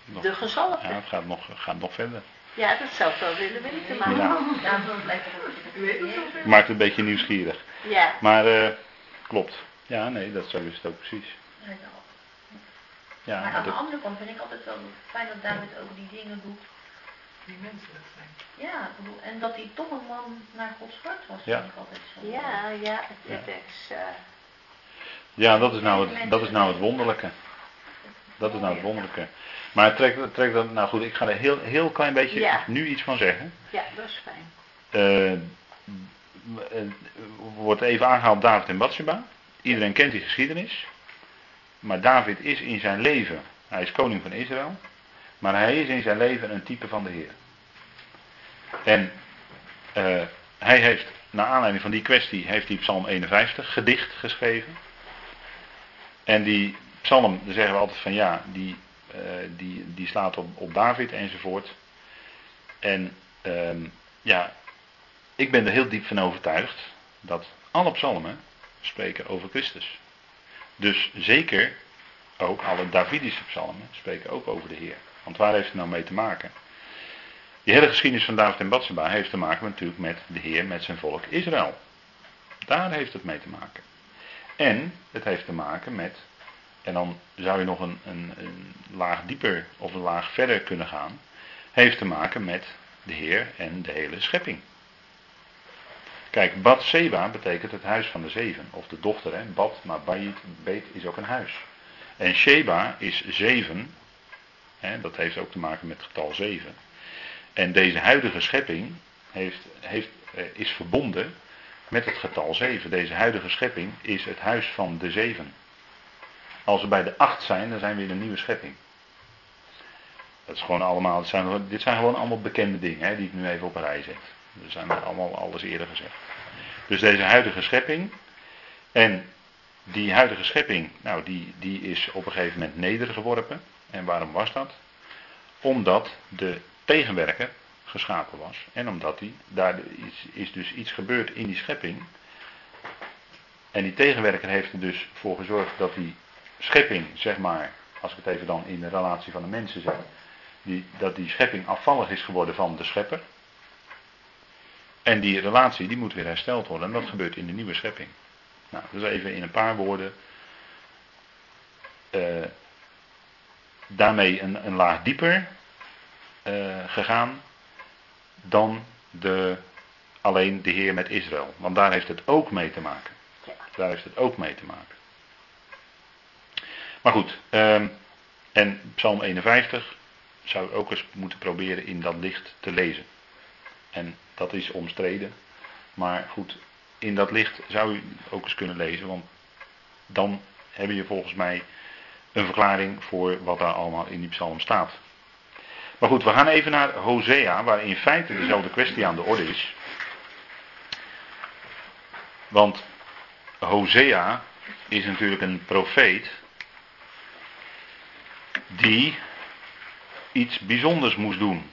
Nog- de gezalfde. ja, Ja. het gaat nog, gaat nog verder. Dat zou ik wel willen weten, maar Ja. ja. Maakt het een beetje nieuwsgierig. ja. Maar eh, klopt. Ja, nee, dat zo is het ook precies. Ja, maar maar aan de andere kant vind ik altijd wel fijn dat David ook die dingen doet. Die menselijk zijn. Ja, bedoel, en dat hij toch een man naar Gods hart was, Ja. vind ik altijd zo. Ja, ja, het, Ja. is... eh, ja dat, is nou het, dat is nou het wonderlijke. Dat is nou het wonderlijke. Maar trek, trek dat, nou goed, ik ga er heel, heel klein beetje Ja. nu iets van zeggen. ja, dat is fijn. Eh, wordt even aangehaald David en Bathsheba. Iedereen kent die geschiedenis. Maar David is in zijn leven, hij is koning van Israël. Maar hij is in zijn leven een type van de Heer. En eh, hij heeft, naar aanleiding van die kwestie, heeft hij Psalm 51 gedicht geschreven. En die psalm, daar zeggen we altijd van ja, die, die, die slaat op, op David enzovoort. En ehm, ja, ik ben er heel diep van overtuigd dat alle psalmen spreken over Christus. Dus zeker ook alle Davidische psalmen spreken ook over de Heer. Want waar heeft het nou mee te maken? Die hele geschiedenis van David en Bathsheba heeft te maken natuurlijk met de Heer, met zijn volk Israël. Daar heeft het mee te maken. En het heeft te maken met, en dan zou je nog een, een, laag dieper of een laag verder kunnen gaan, heeft te maken met de Heer en de hele schepping. Kijk, Bad Seba betekent het huis van de zeven, of de dochter, hè? Bad, maar Bayit, Beet is ook een huis. En Sheba is zeven, hè? dat heeft ook te maken met het getal zeven. En deze huidige schepping heeft, heeft, eh, is verbonden met het getal zeven. Deze huidige schepping is het huis van de zeven. Als we bij de acht zijn, dan zijn we in een nieuwe schepping. Dat is gewoon allemaal, het zijn, dit zijn gewoon allemaal bekende dingen hè, die ik nu even op een rij zet. Dat zijn allemaal alles eerder gezegd. Dus deze huidige schepping. En die huidige schepping, nou, die, die is op een gegeven moment nedergeworpen. En waarom was dat? Omdat de tegenwerker geschapen was. En omdat die, daar is, is dus iets gebeurd in die schepping. En die tegenwerker heeft er dus voor gezorgd dat die schepping, zeg maar, als ik het even dan in de relatie van de mensen zet, die, dat die schepping afvallig is geworden van de schepper. En die relatie die moet weer hersteld worden. En dat gebeurt in de nieuwe schepping. Nou, dus even in een paar woorden. eh, daarmee een, een laag dieper. eh, gegaan dan de, alleen de Heer met Israël. Want daar heeft het ook mee te maken. Daar heeft het ook mee te maken. Maar goed, ehm, en Psalm 51 zou ik ook eens moeten proberen in dat licht te lezen. En dat is omstreden. Maar goed, in dat licht zou u ook eens kunnen lezen, want dan heb je volgens mij een verklaring voor wat daar allemaal in die psalm staat. Maar goed, we gaan even naar Hosea, waar in feite dezelfde kwestie aan de orde is. Want Hosea is natuurlijk een profeet die iets bijzonders moest doen.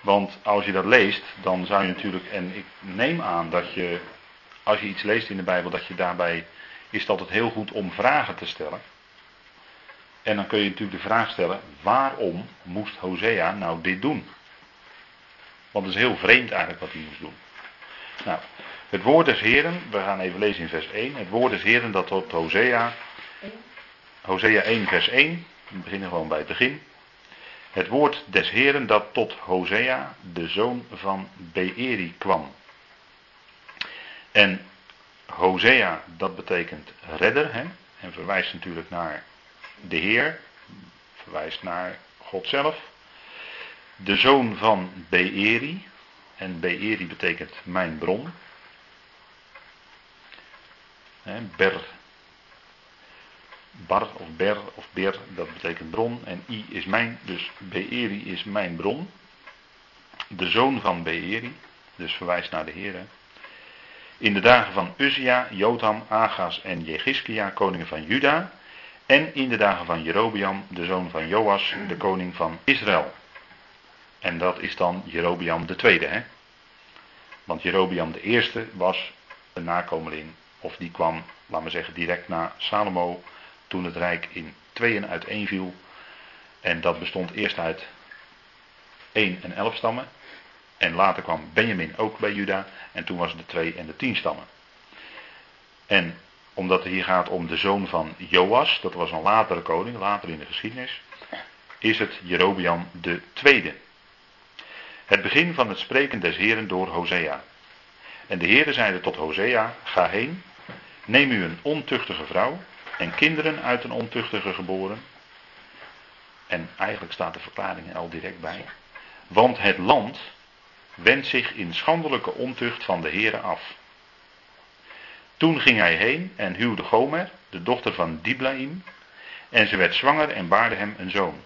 Want als je dat leest, dan zou je natuurlijk, en ik neem aan dat je, als je iets leest in de Bijbel, dat je daarbij, is het altijd heel goed om vragen te stellen. En dan kun je natuurlijk de vraag stellen, waarom moest Hosea nou dit doen? Want het is heel vreemd eigenlijk wat hij moest doen. Nou, het woord des Heren, we gaan even lezen in vers 1. Het woord des Heren dat tot Hosea, Hosea 1 vers 1, we beginnen gewoon bij het begin. Het woord des Heren dat tot Hosea, de zoon van Beeri, kwam. En Hosea, dat betekent redder, hè? en verwijst natuurlijk naar de Heer, verwijst naar God zelf. De zoon van Beeri, en Beeri betekent mijn bron. Ber Bar of Ber of Ber, dat betekent bron. En I is mijn, dus Beeri is mijn bron. De zoon van Beeri, dus verwijst naar de Heer. In de dagen van Uzia, Jotham, Agas en Jegiskia, koningen van Juda. En in de dagen van Jerobiam, de zoon van Joas, de koning van Israël. En dat is dan Jerobiam de tweede, hè? Want Jerobiam de eerste was een nakomeling, of die kwam, laten we zeggen, direct na Salomo toen het rijk in tweeën uiteen viel. En dat bestond eerst uit 1 en 11 stammen. En later kwam Benjamin ook bij Juda. En toen was het de 2 en de 10 stammen. En omdat het hier gaat om de zoon van Joas, dat was een latere koning, later in de geschiedenis, is het Jerobiam de tweede. Het begin van het spreken des Heren door Hosea. En de Heere zeide tot Hosea, ga heen, neem u een ontuchtige vrouw en kinderen uit een ontuchtige geboren. En eigenlijk staat de verklaring al direct bij. Want het land wendt zich in schandelijke ontucht van de Heere af. Toen ging hij heen en huwde Gomer, de dochter van Diblaim, en ze werd zwanger en baarde hem een zoon.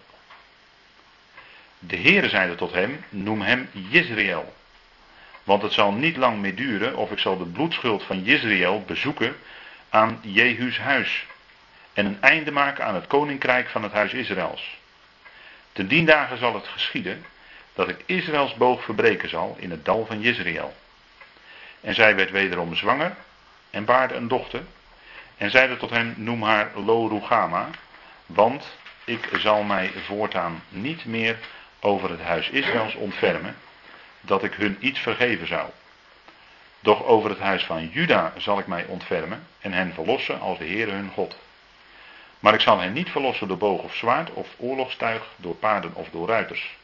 De Heere zeide tot hem, noem hem Jezreel. Want het zal niet lang meer duren of ik zal de bloedschuld van Jezreel bezoeken aan Jehu's huis en een einde maken aan het koninkrijk van het huis Israëls. Ten dien dagen zal het geschieden dat ik Israëls boog verbreken zal in het dal van Jezreel. En zij werd wederom zwanger en baarde een dochter en zeide tot hem, noem haar Lo want ik zal mij voortaan niet meer over het huis Israëls ontfermen, dat ik hun iets vergeven zou. Doch over het huis van Juda zal ik mij ontfermen en hen verlossen als de Heere hun God. Maar ik zal hen niet verlossen door boog of zwaard of oorlogstuig, door paarden of door ruiters.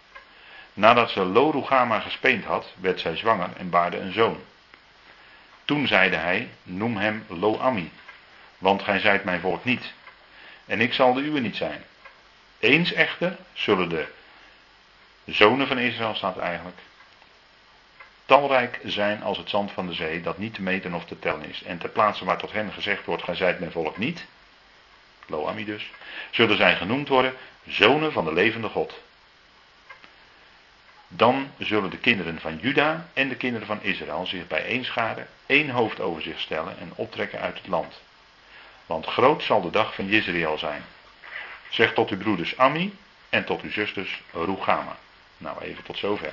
Nadat ze Lorugama gespeend had, werd zij zwanger en baarde een zoon. Toen zeide hij, noem hem Loami, want gij zijt mijn volk niet, en ik zal de uwe niet zijn. Eens echter zullen de zonen van Israël, staat eigenlijk, talrijk zijn als het zand van de zee, dat niet te meten of te tellen is. En ter plaatse waar tot hen gezegd wordt, gij zijt mijn volk niet, Loami dus, zullen zij genoemd worden zonen van de levende God. Dan zullen de kinderen van Juda en de kinderen van Israël zich bijeenscharen, één hoofd over zich stellen en optrekken uit het land. Want groot zal de dag van Jezreel zijn. Zeg tot uw broeders Ami en tot uw zusters Rugama. Nou, even tot zover.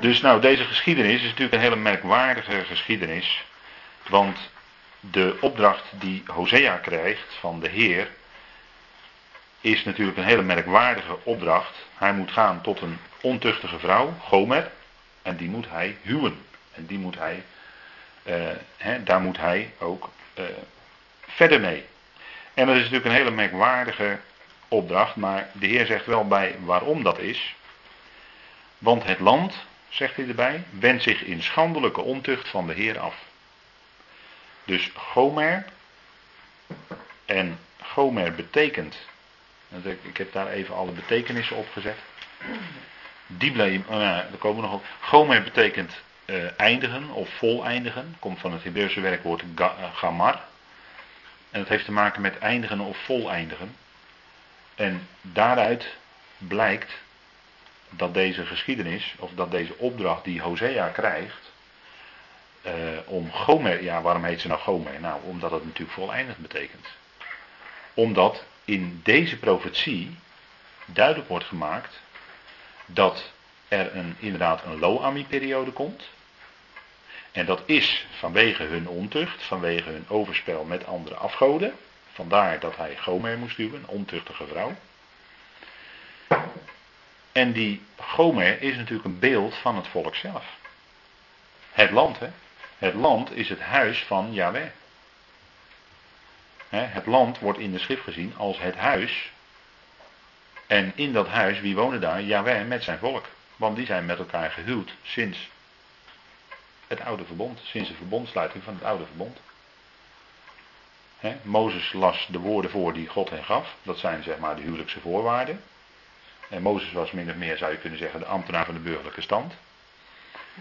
Dus nou, deze geschiedenis is natuurlijk een hele merkwaardige geschiedenis. Want de opdracht die Hosea krijgt van de Heer is natuurlijk een hele merkwaardige opdracht. Hij moet gaan tot een ontuchtige vrouw, Gomer, en die moet hij huwen. En die moet hij, uh, daar moet hij ook uh, verder mee. En dat is natuurlijk een hele merkwaardige opdracht, maar de Heer zegt wel bij waarom dat is. Want het land, zegt hij erbij, wendt zich in schandelijke ontucht van de Heer af. Dus Gomer, en Gomer betekent, ik heb daar even alle betekenissen op gezet. Oh ja, daar komen we nog op. Gomer betekent uh, eindigen of voleindigen. Komt van het Hebreeuwse werkwoord uh, gamar. En dat heeft te maken met eindigen of voleindigen. En daaruit blijkt dat deze geschiedenis, of dat deze opdracht die Hosea krijgt, uh, om Gomer, ja waarom heet ze nou Gomer? Nou, omdat het natuurlijk voleindigd betekent. Omdat in deze profetie duidelijk wordt gemaakt dat er een, inderdaad een Loami-periode komt. En dat is vanwege hun ontucht, vanwege hun overspel met andere afgoden. Vandaar dat hij Gomer moest duwen, een ontuchtige vrouw. En die Gomer is natuurlijk een beeld van het volk zelf. Het land, hè. Het land is het huis van Yahweh. Het land wordt in de schrift gezien als het huis. En in dat huis, wie wonen daar? Yahweh met zijn volk. Want die zijn met elkaar gehuwd sinds het oude verbond. Sinds de verbondsluiting van het oude verbond. Mozes las de woorden voor die God hen gaf. Dat zijn zeg maar de huwelijkse voorwaarden. En Mozes was min of meer, zou je kunnen zeggen, de ambtenaar van de burgerlijke stand.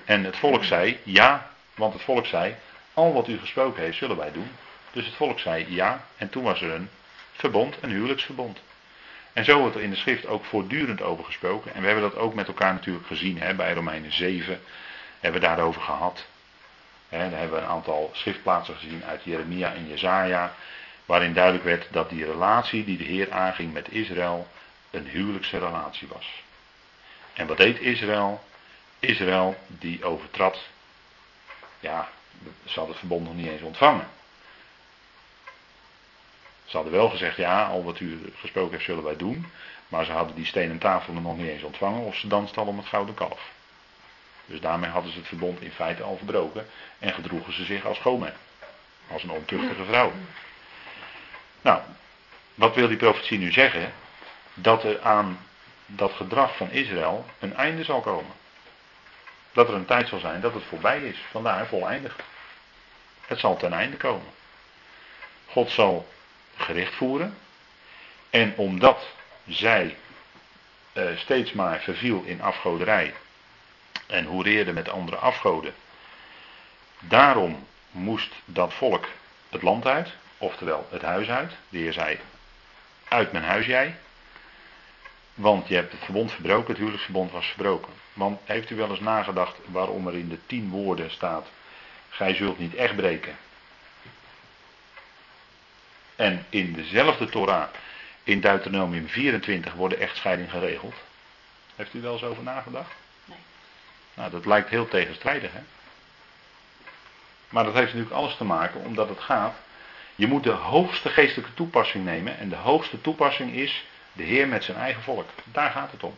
En het volk zei ja, want het volk zei: Al wat u gesproken heeft, zullen wij doen. Dus het volk zei ja, en toen was er een verbond, een huwelijksverbond. En zo wordt er in de schrift ook voortdurend over gesproken. En we hebben dat ook met elkaar natuurlijk gezien hè, bij Romeinen 7. Hebben we daarover gehad. Hè, daar hebben we een aantal schriftplaatsen gezien uit Jeremia en Jezaja. Waarin duidelijk werd dat die relatie die de Heer aanging met Israël een huwelijkse relatie was. En wat deed Israël? Israël die overtrad. Ja, ze hadden het verbond nog niet eens ontvangen. Ze hadden wel gezegd, ja, al wat u gesproken heeft zullen wij doen. Maar ze hadden die stenen tafel nog niet eens ontvangen of ze dansten al om het gouden kalf. Dus daarmee hadden ze het verbond in feite al verbroken en gedroegen ze zich als schoonman. Als een ontuchtige vrouw. Nou, wat wil die profetie nu zeggen? Dat er aan dat gedrag van Israël een einde zal komen. Dat er een tijd zal zijn dat het voorbij is. Vandaar voleindig. Het zal ten einde komen. God zal gericht voeren. En omdat zij uh, steeds maar verviel in afgoderij en hoereerde met andere afgoden, daarom moest dat volk het land uit, oftewel het huis uit. De Heer zei: Uit mijn huis jij. Want je hebt het verbond verbroken, het huwelijksverbond was verbroken. Want heeft u wel eens nagedacht waarom er in de tien woorden staat: Gij zult niet echt breken. En in dezelfde Torah, in Deuteronomium 24, wordt de echtscheiding geregeld. Heeft u wel eens over nagedacht? Nee. Nou, dat lijkt heel tegenstrijdig, hè? Maar dat heeft natuurlijk alles te maken omdat het gaat. Je moet de hoogste geestelijke toepassing nemen. En de hoogste toepassing is de Heer met zijn eigen volk. Daar gaat het om.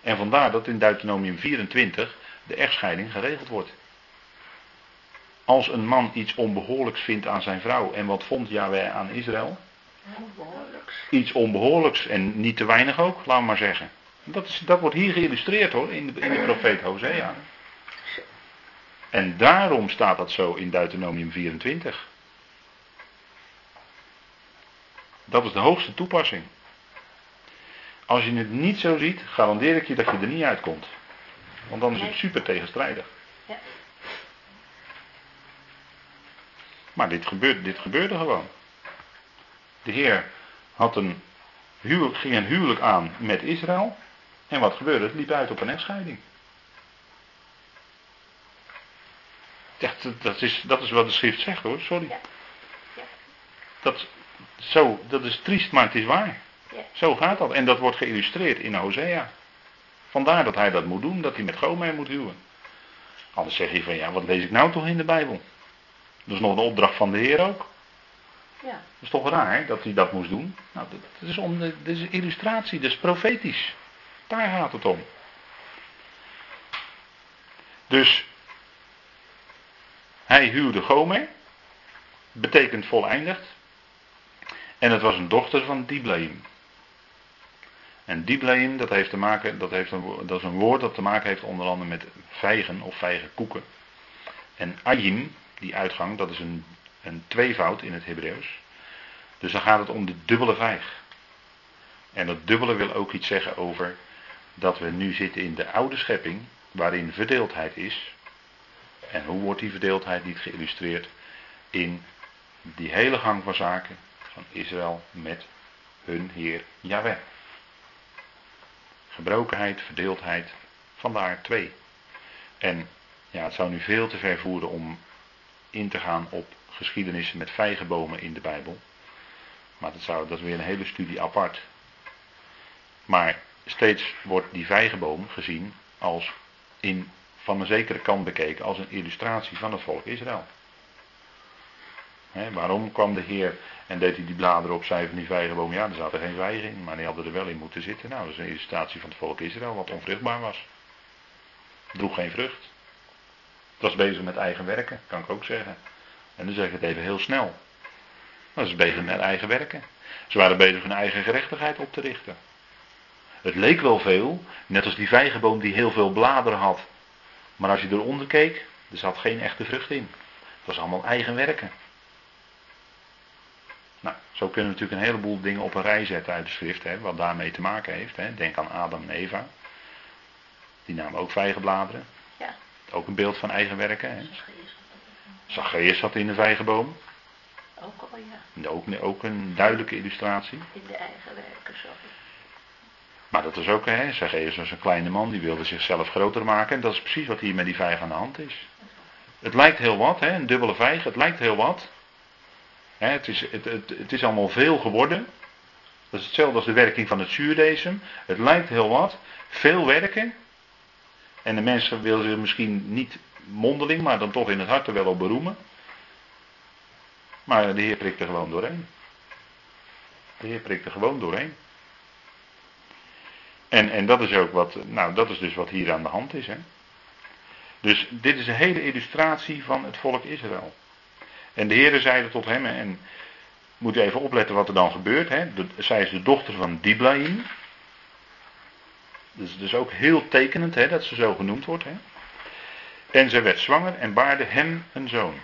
En vandaar dat in Deuteronomium 24 de echtscheiding geregeld wordt. Als een man iets onbehoorlijks vindt aan zijn vrouw. En wat vond Yahweh aan Israël? Onbehoorlijks. Iets onbehoorlijks en niet te weinig ook, laat maar zeggen. Dat, is, dat wordt hier geïllustreerd hoor, in de, in de profeet Hosea. En daarom staat dat zo in Deuteronomium 24. Dat is de hoogste toepassing. Als je het niet zo ziet, garandeer ik je dat je er niet uitkomt. Want dan is het super tegenstrijdig. Ja. Maar dit gebeurde, dit gebeurde gewoon. De Heer had een huwelijk, ging een huwelijk aan met Israël. En wat gebeurde? Het liep uit op een echtscheiding. Ja, dat, is, dat is wat de schrift zegt hoor, sorry. Dat, zo, dat is triest, maar het is waar. Ja. Zo gaat dat. En dat wordt geïllustreerd in Hosea. Vandaar dat hij dat moet doen, dat hij met Gomer moet huwen. Anders zeg je van ja, wat lees ik nou toch in de Bijbel? Dat is nog een opdracht van de Heer ook. Ja. Dat is toch raar dat hij dat moest doen? Nou, dat, is om de, dat is een illustratie, dat is profetisch. Daar gaat het om. Dus hij huwde Gomer, betekent voleindigd. En het was een dochter van Diblaim. En Diblaim, dat, heeft te maken, dat, heeft een, dat is een woord dat te maken heeft onder andere met vijgen of vijgenkoeken. En Ayim, die uitgang, dat is een, een tweevoud in het Hebreeuws. Dus dan gaat het om de dubbele vijg. En dat dubbele wil ook iets zeggen over dat we nu zitten in de oude schepping, waarin verdeeldheid is. En hoe wordt die verdeeldheid niet geïllustreerd? In die hele gang van zaken van Israël met hun Heer Yahweh. Gebrokenheid, verdeeldheid, vandaar twee. En ja, het zou nu veel te ver voeren om in te gaan op geschiedenissen met vijgenbomen in de Bijbel. Maar dat, zou, dat is weer een hele studie apart. Maar steeds wordt die vijgenboom gezien als in, van een zekere kant bekeken als een illustratie van het volk Israël. Waarom kwam de Heer en deed hij die bladeren opzij van die vijgenboom? Ja, er zaten geen vijgen in, maar die hadden er wel in moeten zitten. Nou, dat is een illustratie van het volk Israël, wat onvruchtbaar was. Droeg geen vrucht. Het was bezig met eigen werken, kan ik ook zeggen. En dan zeg ik het even heel snel. Dat is bezig met eigen werken. Ze waren bezig hun eigen gerechtigheid op te richten. Het leek wel veel, net als die vijgenboom die heel veel bladeren had. Maar als je eronder keek, er zat geen echte vrucht in. Het was allemaal eigen werken. Zo kunnen we natuurlijk een heleboel dingen op een rij zetten uit de schrift, hè, wat daarmee te maken heeft. Hè. Denk aan Adam en Eva. Die namen ook vijgenbladeren. Ja. Ook een beeld van eigen werken. Hè. Zacchaeus zat in de vijgenboom. Ook al ja, Ook, ook een duidelijke illustratie. in de eigen werken zo. Maar dat is ook, hè, Zacchaeus was een kleine man, die wilde zichzelf groter maken. En dat is precies wat hier met die vijg aan de hand is. Het lijkt heel wat, hè, een dubbele vijg, het lijkt heel wat. Het, is, het, het, het is allemaal veel geworden. Dat is hetzelfde als de werking van het zuurdesem. Het lijkt heel wat, veel werken. En de mensen willen zich misschien niet mondeling, maar dan toch in het hart er wel op beroemen. Maar de Heer prikt er gewoon doorheen. De Heer prikt er gewoon doorheen. En, en dat is ook wat, nou dat is dus wat hier aan de hand is. Hè? Dus dit is een hele illustratie van het volk Israël. En de Heer zeide tot hem, en moet u even opletten wat er dan gebeurt. Hè? Zij is de dochter van Diblaim. Dus, dus ook heel tekenend hè, dat ze zo genoemd wordt. Hè? En zij werd zwanger en baarde hem een zoon.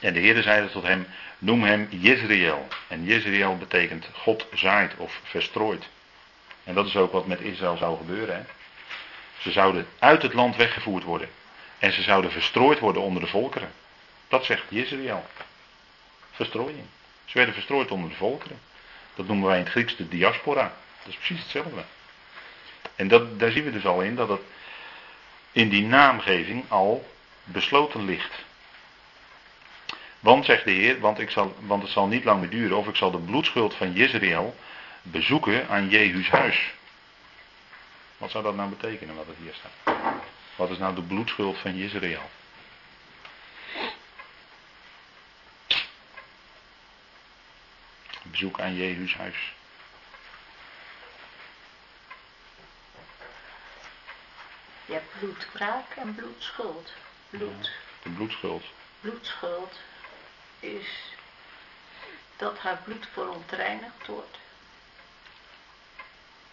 En de Heer zeide tot hem, noem hem Jezreel. En Jezreel betekent God zaait of verstrooit. En dat is ook wat met Israël zou gebeuren. Hè? Ze zouden uit het land weggevoerd worden. En ze zouden verstrooid worden onder de volkeren. Dat zegt Jezreel. Verstrooiing. Ze werden verstrooid onder de volkeren. Dat noemen wij in het Grieks de diaspora. Dat is precies hetzelfde. En dat, daar zien we dus al in dat het in die naamgeving al besloten ligt. Want, zegt de Heer, want, ik zal, want het zal niet lang meer duren, of ik zal de bloedschuld van Jezreel bezoeken aan Jehu's huis. Wat zou dat nou betekenen, wat er hier staat? Wat is nou de bloedschuld van Jezreel? Bezoek aan Jehu's huis. Je hebt bloedwraak en bloedschuld. Bloed. De bloedschuld. Bloedschuld is dat haar bloed verontreinigd wordt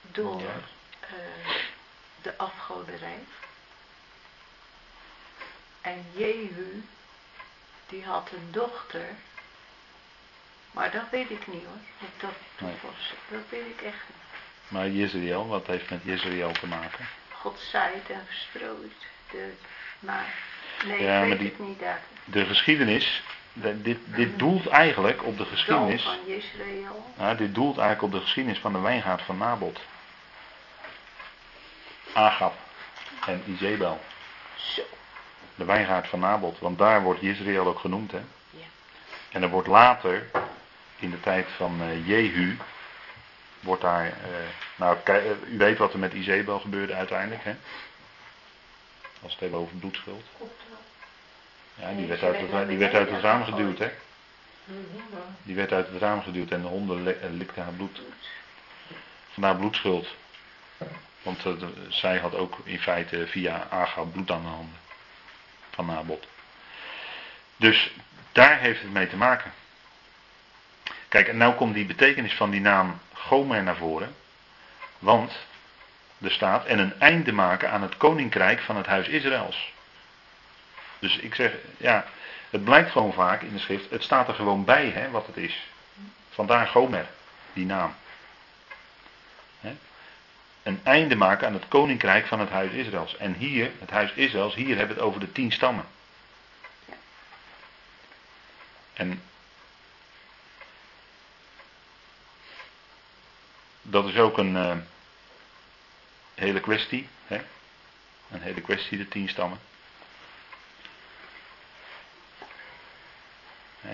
door Ja. eh, de afgoderij. En Jehu, die had een dochter, maar dat weet ik niet hoor. Dat, Nee. was, dat weet ik echt niet. Maar Jezreel, wat heeft met Jezreel te maken? God zaait en verstrooit. De, maar nee, Ja, ik weet die- het niet daar. De geschiedenis, de- dit, dit doelt eigenlijk op de geschiedenis. van Israël. Ja, dit doelt eigenlijk op de geschiedenis van de wijngaard van Nabot. Agab en Izebel. Zo. De wijngaard van Nabot, want daar wordt Israël ook genoemd. Hè? Ja. En er wordt later, in de tijd van eh, Jehu, wordt daar, eh, nou eh, u weet wat er met Izebel gebeurde uiteindelijk. Hè? Als het even over bloedschuld. Ja, die werd uit het, die werd uit het raam geduwd. Hè? Die werd uit het raam geduwd en de honden li- likten haar bloed. Vandaar bloedschuld. Want zij had ook in feite via Agab bloed aan de handen. Van Nabot. Dus daar heeft het mee te maken. Kijk, en nou komt die betekenis van die naam Gomer naar voren. Want er staat, en een einde maken aan het koninkrijk van het huis Israëls. Dus ik zeg, ja, het blijkt gewoon vaak in de schrift, het staat er gewoon bij hè, wat het is. Vandaar Gomer, die naam. Hè? Een einde maken aan het koninkrijk van het huis Israëls. En hier, het huis Israëls, hier hebben we het over de tien stammen. En dat is ook een uh, hele kwestie. Hè? Een hele kwestie, de tien stammen.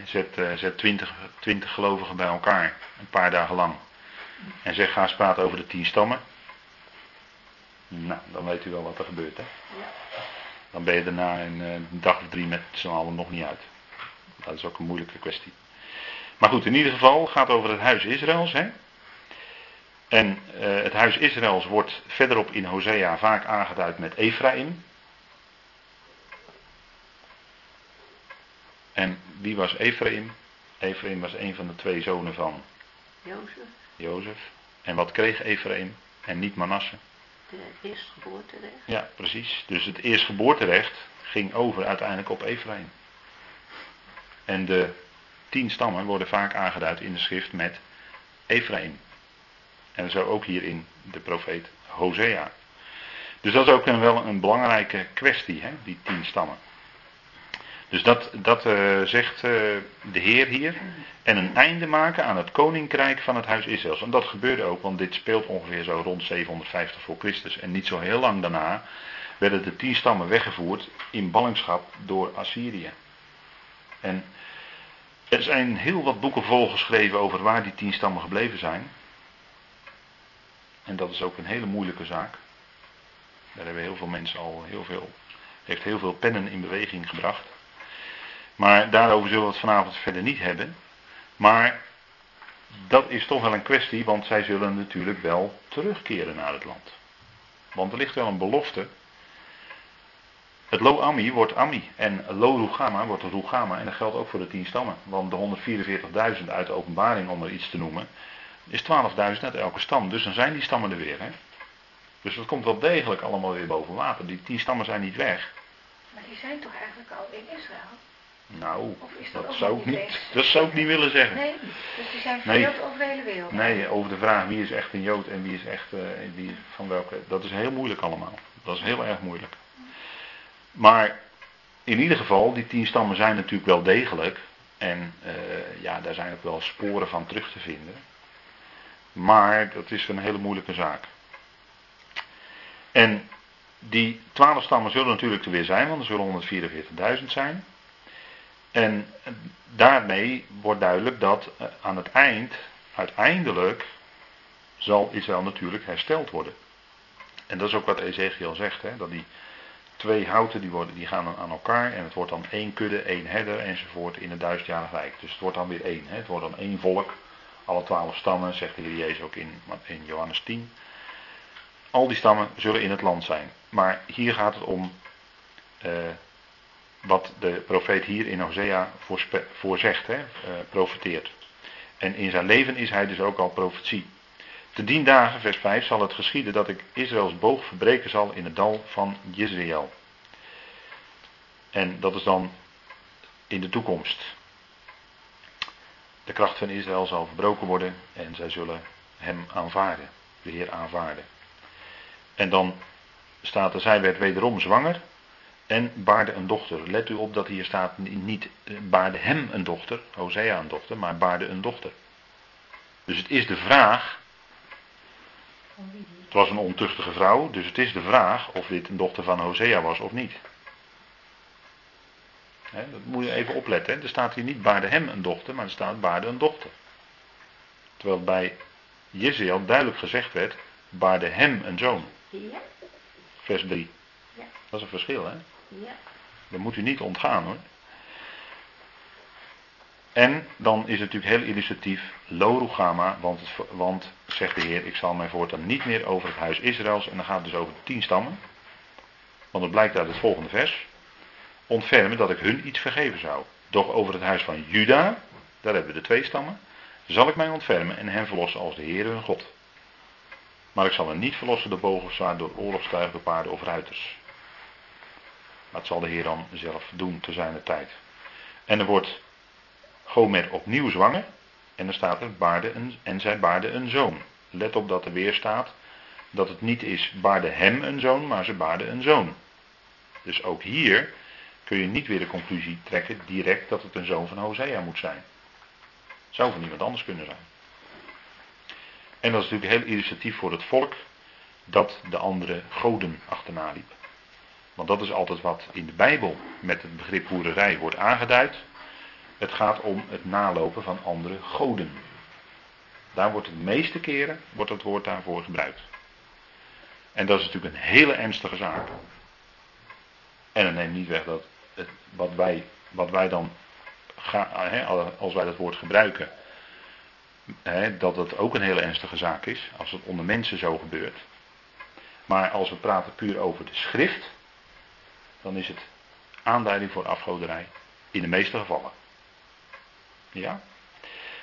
Zet, uh, zet twintig, twintig gelovigen bij elkaar, een paar dagen lang. En zeg, ga eens praten over de tien stammen. Nou, dan weet u wel wat er gebeurt, hè? Dan ben je daarna een, uh, een dag of drie met z'n allen nog niet uit. Dat is ook een moeilijke kwestie. Maar goed, in ieder geval gaat het over het huis Israëls, hè? En uh, het huis Israëls wordt verderop in Hosea vaak aangeduid met Ephraim. En wie was Ephraim? Ephraim was een van de twee zonen van Jozef, Jozef. En wat kreeg Ephraim? En niet Manasse. de eerstgeboorterecht. Ja, precies. Dus het eerstgeboorterecht ging over uiteindelijk op Ephraim. En de tien stammen worden vaak aangeduid in de schrift met Ephraim. En zo ook hier in de profeet Hosea. Dus dat is ook een, wel een belangrijke kwestie, hè, die tien stammen. Dus dat, dat uh, zegt uh, de Heer hier. En een einde maken aan het koninkrijk van het huis Israëls. En dat gebeurde ook, want dit speelt ongeveer zo rond 750 voor Christus. En niet zo heel lang daarna werden de tien stammen weggevoerd in ballingschap door Assyrië. En er zijn heel wat boeken volgeschreven over waar die tien stammen gebleven zijn. En dat is ook een hele moeilijke zaak. Daar hebben heel veel mensen al heel veel, heeft heel veel pennen in beweging gebracht. Maar daarover zullen we het vanavond verder niet hebben. Maar dat is toch wel een kwestie, want zij zullen natuurlijk wel terugkeren naar het land. Want er ligt wel een belofte. Het Lo-Ami wordt Ami en Lo-Rugama wordt Rugama en dat geldt ook voor de tien stammen. Want de 144.000 uit de openbaring, om er iets te noemen, is 12.000 uit elke stam. Dus dan zijn die stammen er weer. Hè? Dus dat komt wel degelijk allemaal weer boven water. Die tien stammen zijn niet weg. Maar die zijn toch eigenlijk al in Israël? Nou, Of is dat zou, ik niet dat zou ik niet willen zeggen. Nee, dus die zijn Nee. verdeeld over de hele wereld. Nee, over de vraag wie is echt een Jood en wie is echt eh, wie is van welke. Dat is heel moeilijk allemaal. Dat is heel erg moeilijk. Maar in ieder geval, die tien stammen zijn natuurlijk wel degelijk. En eh, ja, daar zijn ook wel sporen van terug te vinden. Maar dat is een hele moeilijke zaak. En die twaalf stammen zullen natuurlijk er weer zijn, want er zullen 144.000 zijn. En daarmee wordt duidelijk dat eh, aan het eind, uiteindelijk, zal Israël natuurlijk hersteld worden. En dat is ook wat Ezekiel zegt, hè, dat die twee houten die, worden, die gaan dan aan elkaar en het wordt dan één kudde, één herder enzovoort in het duizendjarig rijk. Dus het wordt dan weer één, hè, het wordt dan één volk, alle twaalf stammen, zegt de Heer Jezus ook in, in Johannes 10. Al die stammen zullen in het land zijn. Maar hier gaat het om eh, wat de profeet hier in Hosea voorzegt, hè, eh, profeteert. En in zijn leven is hij dus ook al profetie. Te dien dagen, vers 5, zal het geschieden dat ik Israëls boog verbreken zal in het dal van Jezreel. En dat is dan in de toekomst. De kracht van Israël zal verbroken worden en zij zullen hem aanvaarden, de Heer aanvaarden. En dan staat er, zij werd wederom zwanger en baarde een dochter. Let u op dat hier staat niet eh, baarde hem een dochter, Hosea een dochter, maar baarde een dochter. Dus het is de vraag, het was een ontuchtige vrouw, dus het is de vraag of dit een dochter van Hosea was of niet. Dat moet je even opletten. Er staat hier niet baarde hem een dochter, maar er staat baarde een dochter. Terwijl bij Jezeel duidelijk gezegd werd, baarde hem een zoon. Ja, Vers 3. Ja. Dat is een verschil, hè? ja. Dat moet u niet ontgaan hoor. En dan is het natuurlijk heel illustratief, Lorugama, want, het, want, zegt de Heer, ik zal mij voortaan niet meer over het huis Israëls, en dan gaat het dus over tien stammen, want het blijkt uit het volgende vers, ontfermen dat ik hun iets vergeven zou. Doch over het huis van Juda, daar hebben we de twee stammen, zal ik mij ontfermen en hen verlossen als de Heer hun God. Maar ik zal hen niet verlossen door zwaard, door oorlogstuig, paarden of ruiters. Dat zal de Heer dan zelf doen te zijn tijd. En er wordt Gomer opnieuw zwanger. En dan staat er baarde een, en zij baarde een zoon. Let op dat er weer staat dat het niet is baarde hem een zoon, maar ze baarde een zoon. Dus ook hier kun je niet weer de conclusie trekken direct dat het een zoon van Hosea moet zijn. Het zou van iemand anders kunnen zijn. En dat is natuurlijk heel illustratief voor het volk dat de andere goden achterna liep. Want dat is altijd wat in de Bijbel met het begrip hoererij wordt aangeduid. Het gaat om het nalopen van andere goden. Daar wordt de meeste keren wordt het woord daarvoor gebruikt. En dat is natuurlijk een hele ernstige zaak. En dat neemt niet weg dat wat, wij, wat wij dan, ga, als wij dat woord gebruiken, dat het ook een hele ernstige zaak is, als het onder mensen zo gebeurt. Maar als we praten puur over de schrift, dan is het aanduiding voor afgoderij in de meeste gevallen. Ja?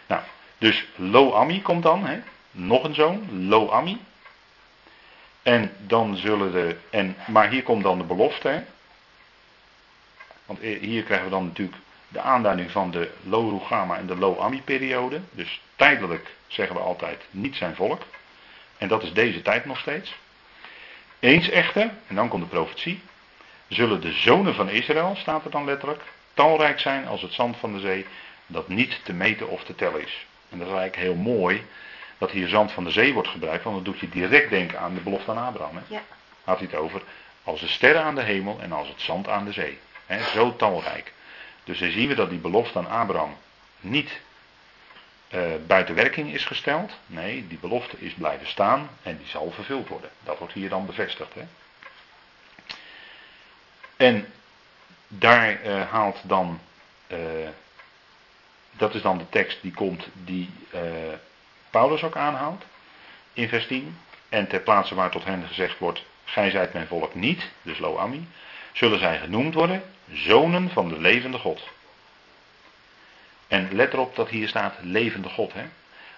Nou, dus Lo-Ami komt dan, nog een zoon, Lo-Ami. En dan zullen de, en, maar hier komt dan de belofte, hè? Want hier krijgen we dan natuurlijk de aanduiding van de Lo-Rugama en de Lo-Ami-periode. Dus tijdelijk zeggen we altijd niet zijn volk. En dat is deze tijd nog steeds. Eens echter, en dan komt de profetie, zullen de zonen van Israël, staat er dan letterlijk, talrijk zijn als het zand van de zee, dat niet te meten of te tellen is. En dat is eigenlijk heel mooi dat hier zand van de zee wordt gebruikt, want dan doet je direct denken aan de belofte aan Abraham. Hè? Ja. Had hij het over als de sterren aan de hemel en als het zand aan de zee. Zo talrijk. Dus dan zien we dat die belofte aan Abraham niet uh, buiten werking is gesteld. Nee, die belofte is blijven staan en die zal vervuld worden. Dat wordt hier dan bevestigd. Hè? En daar uh, haalt dan, uh, dat is dan de tekst die komt, die Paulus ook aanhaalt in vers 10. En ter plaatse waar tot hen gezegd wordt, gij zijt mijn volk niet, dus Loami, zullen zij genoemd worden zonen van de levende God. En let erop dat hier staat levende God. Hè?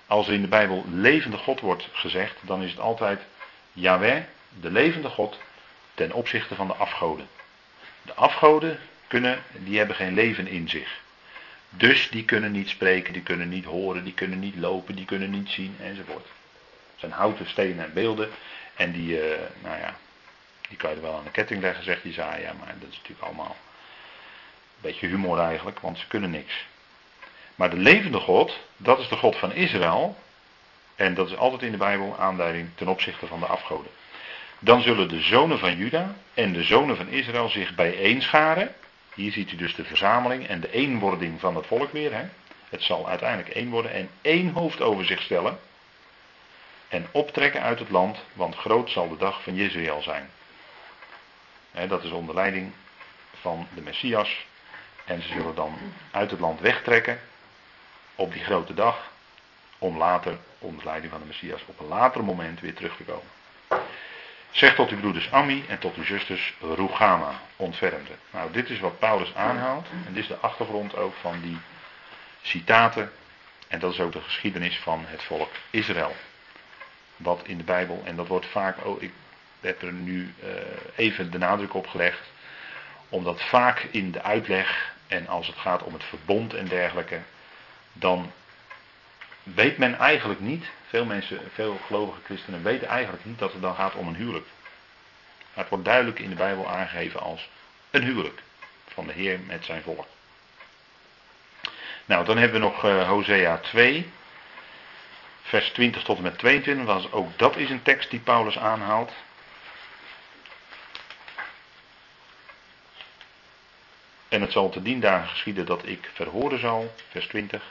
Als er in de Bijbel levende God wordt gezegd, dan is het altijd Yahweh, de levende God, ten opzichte van de afgoden. De afgoden kunnen, die hebben geen leven in zich. Dus die kunnen niet spreken, die kunnen niet horen, die kunnen niet lopen, die kunnen niet zien enzovoort. Het zijn houten, stenen en beelden. En die, uh, nou ja, die kan je wel aan de ketting leggen, zegt Isaiah, maar dat is natuurlijk allemaal beetje humor eigenlijk, want ze kunnen niks. Maar de levende God, dat is de God van Israël. En dat is altijd in de Bijbel aanduiding ten opzichte van de afgoden. Dan zullen de zonen van Juda en de zonen van Israël zich bijeenscharen. Hier ziet u dus de verzameling en de eenwording van het volk weer. Hè? Het zal uiteindelijk één worden en één hoofd over zich stellen. En optrekken uit het land, want groot zal de dag van Jezreel zijn. dat is onder leiding van de Messias. En ze zullen dan uit het land wegtrekken op die grote dag. Om later, onder leiding van de Messias, op een later moment weer terug te komen. Zeg tot uw broeders Ami en tot uw zusters Rugama, ontfermde. Nou, dit is wat Paulus aanhaalt. En dit is de achtergrond ook van die citaten. En dat is ook de geschiedenis van het volk Israël. Wat in de Bijbel, en dat wordt vaak, oh, ik heb er nu uh, even de nadruk op gelegd. Omdat vaak in de uitleg en als het gaat om het verbond en dergelijke, dan weet men eigenlijk niet, veel mensen, veel gelovige christenen weten eigenlijk niet dat het dan gaat om een huwelijk. Maar het wordt duidelijk in de Bijbel aangegeven als een huwelijk van de Heer met zijn volk. Nou, dan hebben we nog uh, Hosea 2, vers 20 tot en met 22. Want ook dat is een tekst die Paulus aanhaalt. En het zal te dien dagen geschieden dat ik verhoren zal, vers 20.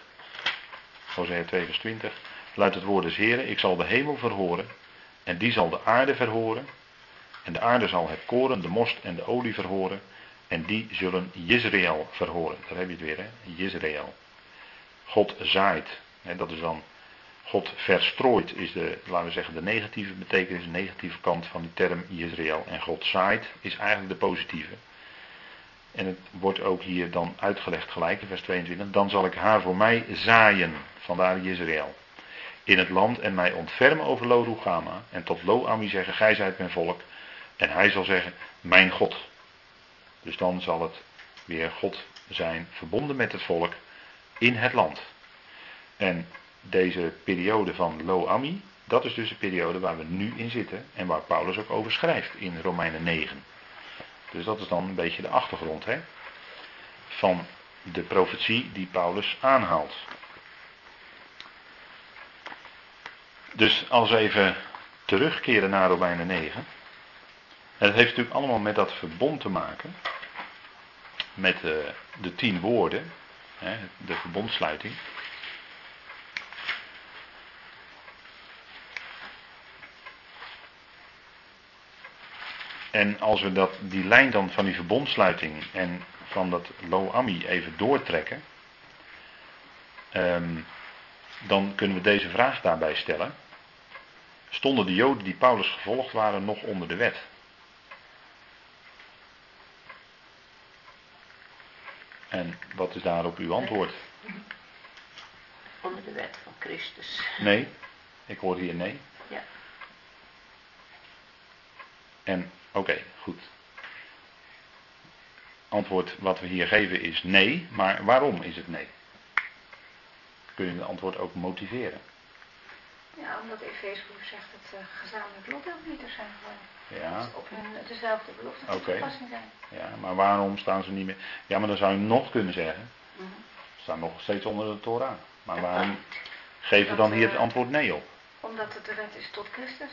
Hosea 2 vers 20. Luidt het woord des Heren, ik zal de hemel verhoren en die zal de aarde verhoren. En de aarde zal het koren, de most en de olie verhoren. En die zullen Jezreel verhoren. Daar heb je het weer, hè? Jezreel. God zaait. Hè, dat is dan. God verstrooit is de, laten we zeggen, de negatieve betekenis, de negatieve kant van die term Jezreel. En God zaait is eigenlijk de positieve. En het wordt ook hier dan uitgelegd gelijk in vers 22. Dan zal ik haar voor mij zaaien, vandaar Israël. In het land en mij ontfermen over Lo Rugama. En tot Lo Ami zeggen, gij zijt mijn volk. En hij zal zeggen, mijn God. Dus dan zal het weer God zijn, verbonden met het volk in het land. En deze periode van Lo Ami, dat is dus de periode waar we nu in zitten en waar Paulus ook over schrijft in Romeinen 9. Dus dat is dan een beetje de achtergrond hè, van de profetie die Paulus aanhaalt. Dus als we even terugkeren naar Romeinen 9. En dat heeft natuurlijk allemaal met dat verbond te maken. Met de, eh, de tien woorden, hè, de verbondsluiting. En als we dat, die lijn dan van die verbondsluiting en van dat Lo-Ami even doortrekken, um, dan kunnen we deze vraag daarbij stellen. Stonden de Joden die Paulus gevolgd waren nog onder de wet? En wat is daarop uw antwoord? Onder de wet van Christus. Nee, ik hoor hier nee. Ja. En oké, goed. Antwoord wat we hier geven is nee, maar waarom is het nee? Kun je het antwoord ook motiveren? Ja, omdat Efeesbrief zegt dat uh, gezamenlijk lotdeelnieters zijn geworden. Ja. Op hun dezelfde belofte van toepassing zijn. Ja, maar waarom staan ze niet meer? Ja, maar dan zou je nog kunnen zeggen. Mhm. Ze staan nog steeds onder de Torah. Maar waarom geven we dan hier het antwoord nee op? Omdat het de wet is tot Christus.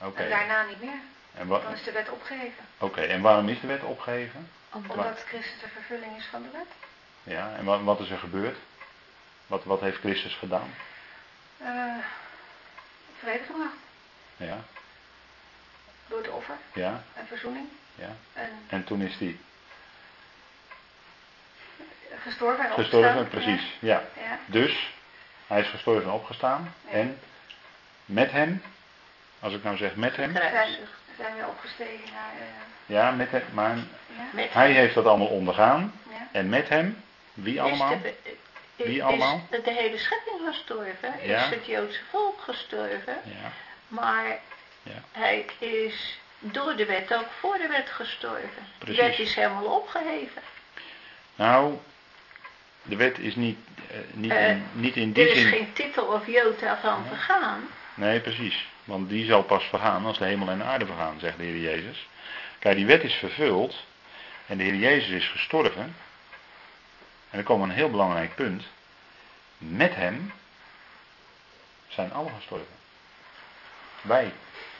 Oké. En daarna niet meer. En, wa- Dan is de wet opgeheven. Oké, en waarom is de wet opgeheven? Omdat Christus de vervulling is van de wet. Ja, en wat, wat is er gebeurd? Wat, wat heeft Christus gedaan? Eh vrede gebracht. Ja, Door het offer ja, en verzoening. ja. En En toen is hij gestorven en gestorven, opgestaan. precies. Ja. Ja. ja. Dus, hij is gestorven en opgestaan. Ja. En met hem, als ik nou zeg met hem. Zijn weer opgestegen naar... eh, ja, met hem, maar ja. Met hij heeft dat allemaal ondergaan. ja. En met hem, wie is allemaal? de, is, Wie allemaal? Is de hele schepping gestorven? Ja. Is het Joodse volk gestorven? Ja, Maar Ja. hij is door de wet ook voor de wet gestorven. Precies. De wet is helemaal opgeheven. nou, de wet is niet, eh, niet, Eh, in, niet in Er die is zin. geen titel of jota van Ja. vergaan. Nee, precies. Want die zal pas vergaan als de hemel en de aarde vergaan, zegt de Heer Jezus. Kijk, die wet is vervuld en de Heer Jezus is gestorven. En er komt een heel belangrijk punt. Met hem zijn alle gestorven. Wij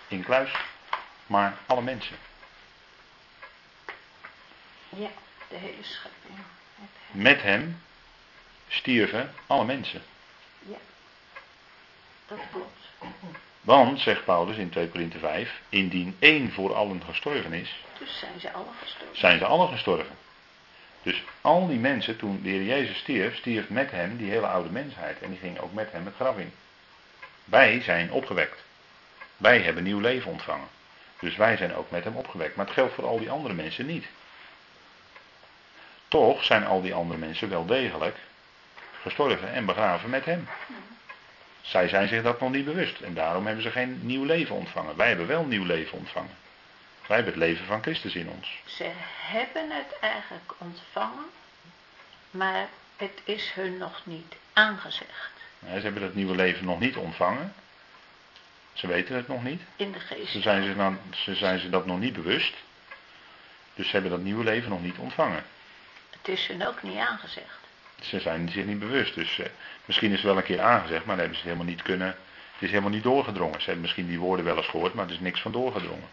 in kluis, maar alle mensen. Ja, de hele schepping. Met hem stierven alle mensen. Dat klopt. Want, zegt Paulus in 2 Korinthe 5, indien één voor allen gestorven is, Dus zijn ze alle gestorven. zijn ze allen gestorven. Dus al die mensen, toen de Heer Jezus stierf, stierf met hem die hele oude mensheid. En die ging ook met hem het graf in. Wij zijn opgewekt. Wij hebben nieuw leven ontvangen. Dus wij zijn ook met hem opgewekt. Maar het geldt voor al die andere mensen niet. Toch zijn al die andere mensen wel degelijk gestorven en begraven met hem. Zij zijn zich dat nog niet bewust. En daarom hebben ze geen nieuw leven ontvangen. Wij hebben wel nieuw leven ontvangen. Wij hebben het leven van Christus in ons. Ze hebben het eigenlijk ontvangen, maar het is hun nog niet aangezegd. Nee, ze hebben het nieuwe leven nog niet ontvangen. Ze weten het nog niet. In de geest. Ze zijn, zich dan, ze zijn zich dat nog niet bewust. Dus ze hebben dat nieuwe leven nog niet ontvangen. Het is hun ook niet aangezegd. Ze zijn zich niet bewust. Dus eh, misschien is het wel een keer aangezegd, maar dan hebben ze het helemaal niet kunnen. Het is helemaal niet doorgedrongen. Ze hebben misschien die woorden wel eens gehoord, maar er is niks van doorgedrongen.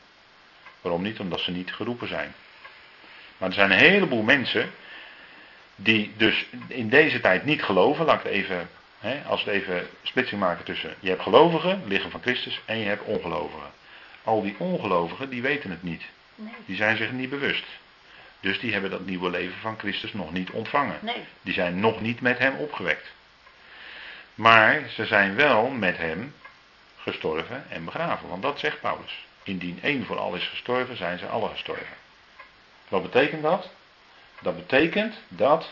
Waarom niet? Omdat ze niet geroepen zijn. Maar er zijn een heleboel mensen die dus in deze tijd niet geloven. Laat ik het even, hè, als we even splitsing maken tussen. Je hebt gelovigen, liggen van Christus, en je hebt ongelovigen. Al die ongelovigen, die weten het niet. Die zijn zich niet bewust. Dus die hebben dat nieuwe leven van Christus nog niet ontvangen. Nee. Die zijn nog niet met hem opgewekt. Maar ze zijn wel met hem gestorven en begraven. Want dat zegt Paulus. Indien één voor al is gestorven, zijn ze alle gestorven. Wat betekent dat? Dat betekent dat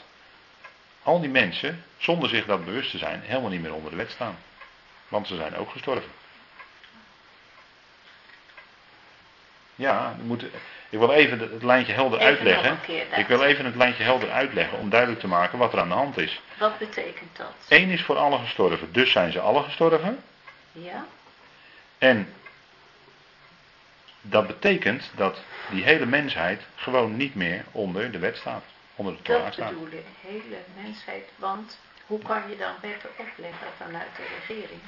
al die mensen, zonder zich dat bewust te zijn, helemaal niet meer onder de wet staan. Want ze zijn ook gestorven. Ja, moeten, ik wil even het lijntje helder Even uitleggen. keer, Ik wil even het lijntje helder uitleggen om duidelijk te maken wat er aan de hand is. Wat betekent dat? Eén is voor allen gestorven, dus zijn ze alle gestorven. Ja? En dat betekent dat die hele mensheid gewoon niet meer onder de wet staat. Onder de Torah Dat staat. bedoel ik, hele mensheid. Want hoe kan je dan wetten opleggen vanuit de regering?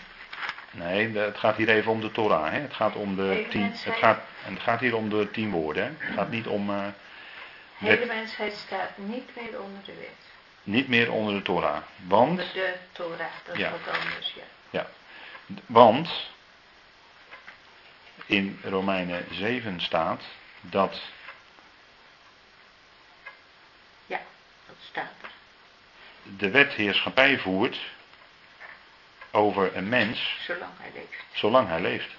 Nee, het gaat hier even om de Torah. Hè? Het, gaat om de tien, het, gaat, het gaat hier om de tien woorden. Hè? Het gaat niet om. eh, De hele mensheid staat niet meer onder de wet. niet meer onder de Torah. Want, Onder de Torah, dat is Ja. wat anders, ja. want in Romeinen 7 staat dat Ja, dat staat er. de wet heerschappij voert over een mens Zolang hij leeft. zolang hij leeft.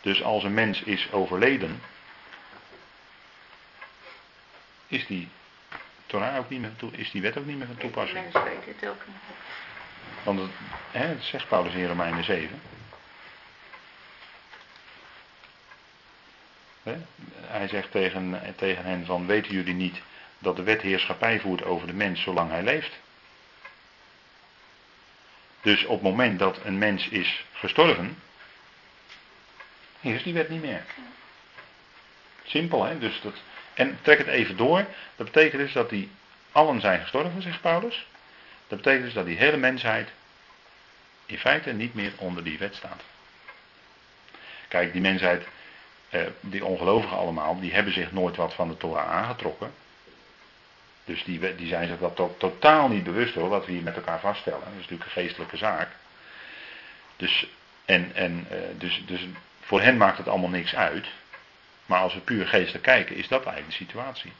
Dus als een mens is overleden, is die Torah ook niet meer, van is die wet ook niet meer van toepassing. mens weet het ook niet. Want het, hè, dat zegt Paulus in Romeinen 7. Hè? Hij zegt tegen, tegen hen van, weten jullie niet dat de wet heerschappij voert over de mens zolang hij leeft? Dus op het moment dat een mens is gestorven, is die wet niet meer. Simpel, hè? Dus dat, en trek het even door. Dat betekent dus dat die allen zijn gestorven, zegt Paulus. Dat betekent dus dat die hele mensheid in feite niet meer onder die wet staat. Kijk, die mensheid, eh, die ongelovigen allemaal, die hebben zich nooit wat van de Torah aangetrokken. Dus die, die zijn zich dat to- totaal niet bewust hoor, wat we hier met elkaar vaststellen. Dat is natuurlijk een geestelijke zaak. Dus, en, en, eh, dus, dus voor hen maakt het allemaal niks uit. Maar als we puur geestelijk kijken, is dat eigenlijk de situatie.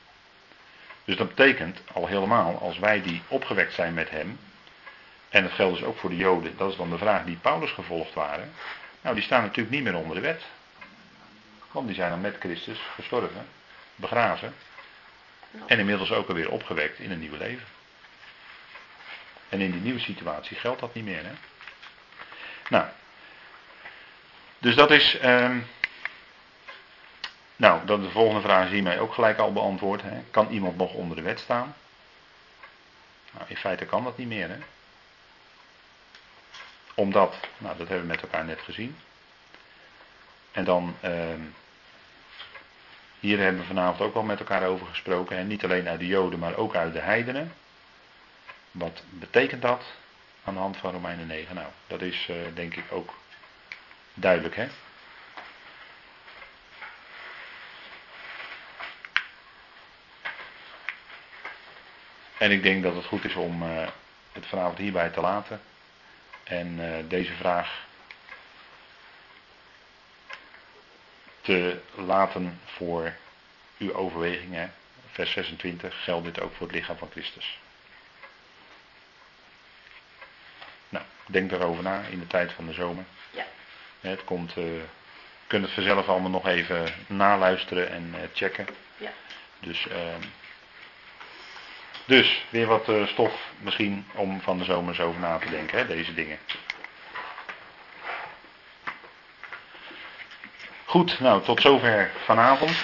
Dus dat betekent al helemaal, als wij die opgewekt zijn met hem, en dat geldt dus ook voor de Joden, dat is dan de vraag die Paulus gevolgd waren, nou die staan natuurlijk niet meer onder de wet. Want die zijn dan met Christus gestorven, begraven en inmiddels ook alweer opgewekt in een nieuw leven. En in die nieuwe situatie geldt dat niet meer. Hè? Nou, dus dat is. ehm, nou, dat de volgende vraag is hiermee ook gelijk al beantwoord. Hè? Kan iemand nog onder de wet staan? Nou, in feite kan dat niet meer. Hè? Omdat, nou dat hebben we met elkaar net gezien. En dan, ehm, hier hebben we vanavond ook al met elkaar over gesproken. Hè? Niet alleen uit de Joden, maar ook uit de heidenen. Wat betekent dat aan de hand van Romeinen 9? Nou, dat is eh, denk ik ook duidelijk. Hè? En ik denk dat het goed is om eh, het vanavond hierbij te laten. En eh, deze vraag te laten voor uw overwegingen. Vers 26 geldt dit ook voor het lichaam van Christus. Nou, denk daarover na in de tijd van de zomer. Ja. Het komt, eh, je kunt het vanzelf allemaal nog even naluisteren en eh, checken. Ja. Dus, ehm, dus weer wat eh, stof misschien om van de zomer eens over na te denken, hè, deze dingen. Goed, nou tot zover vanavond.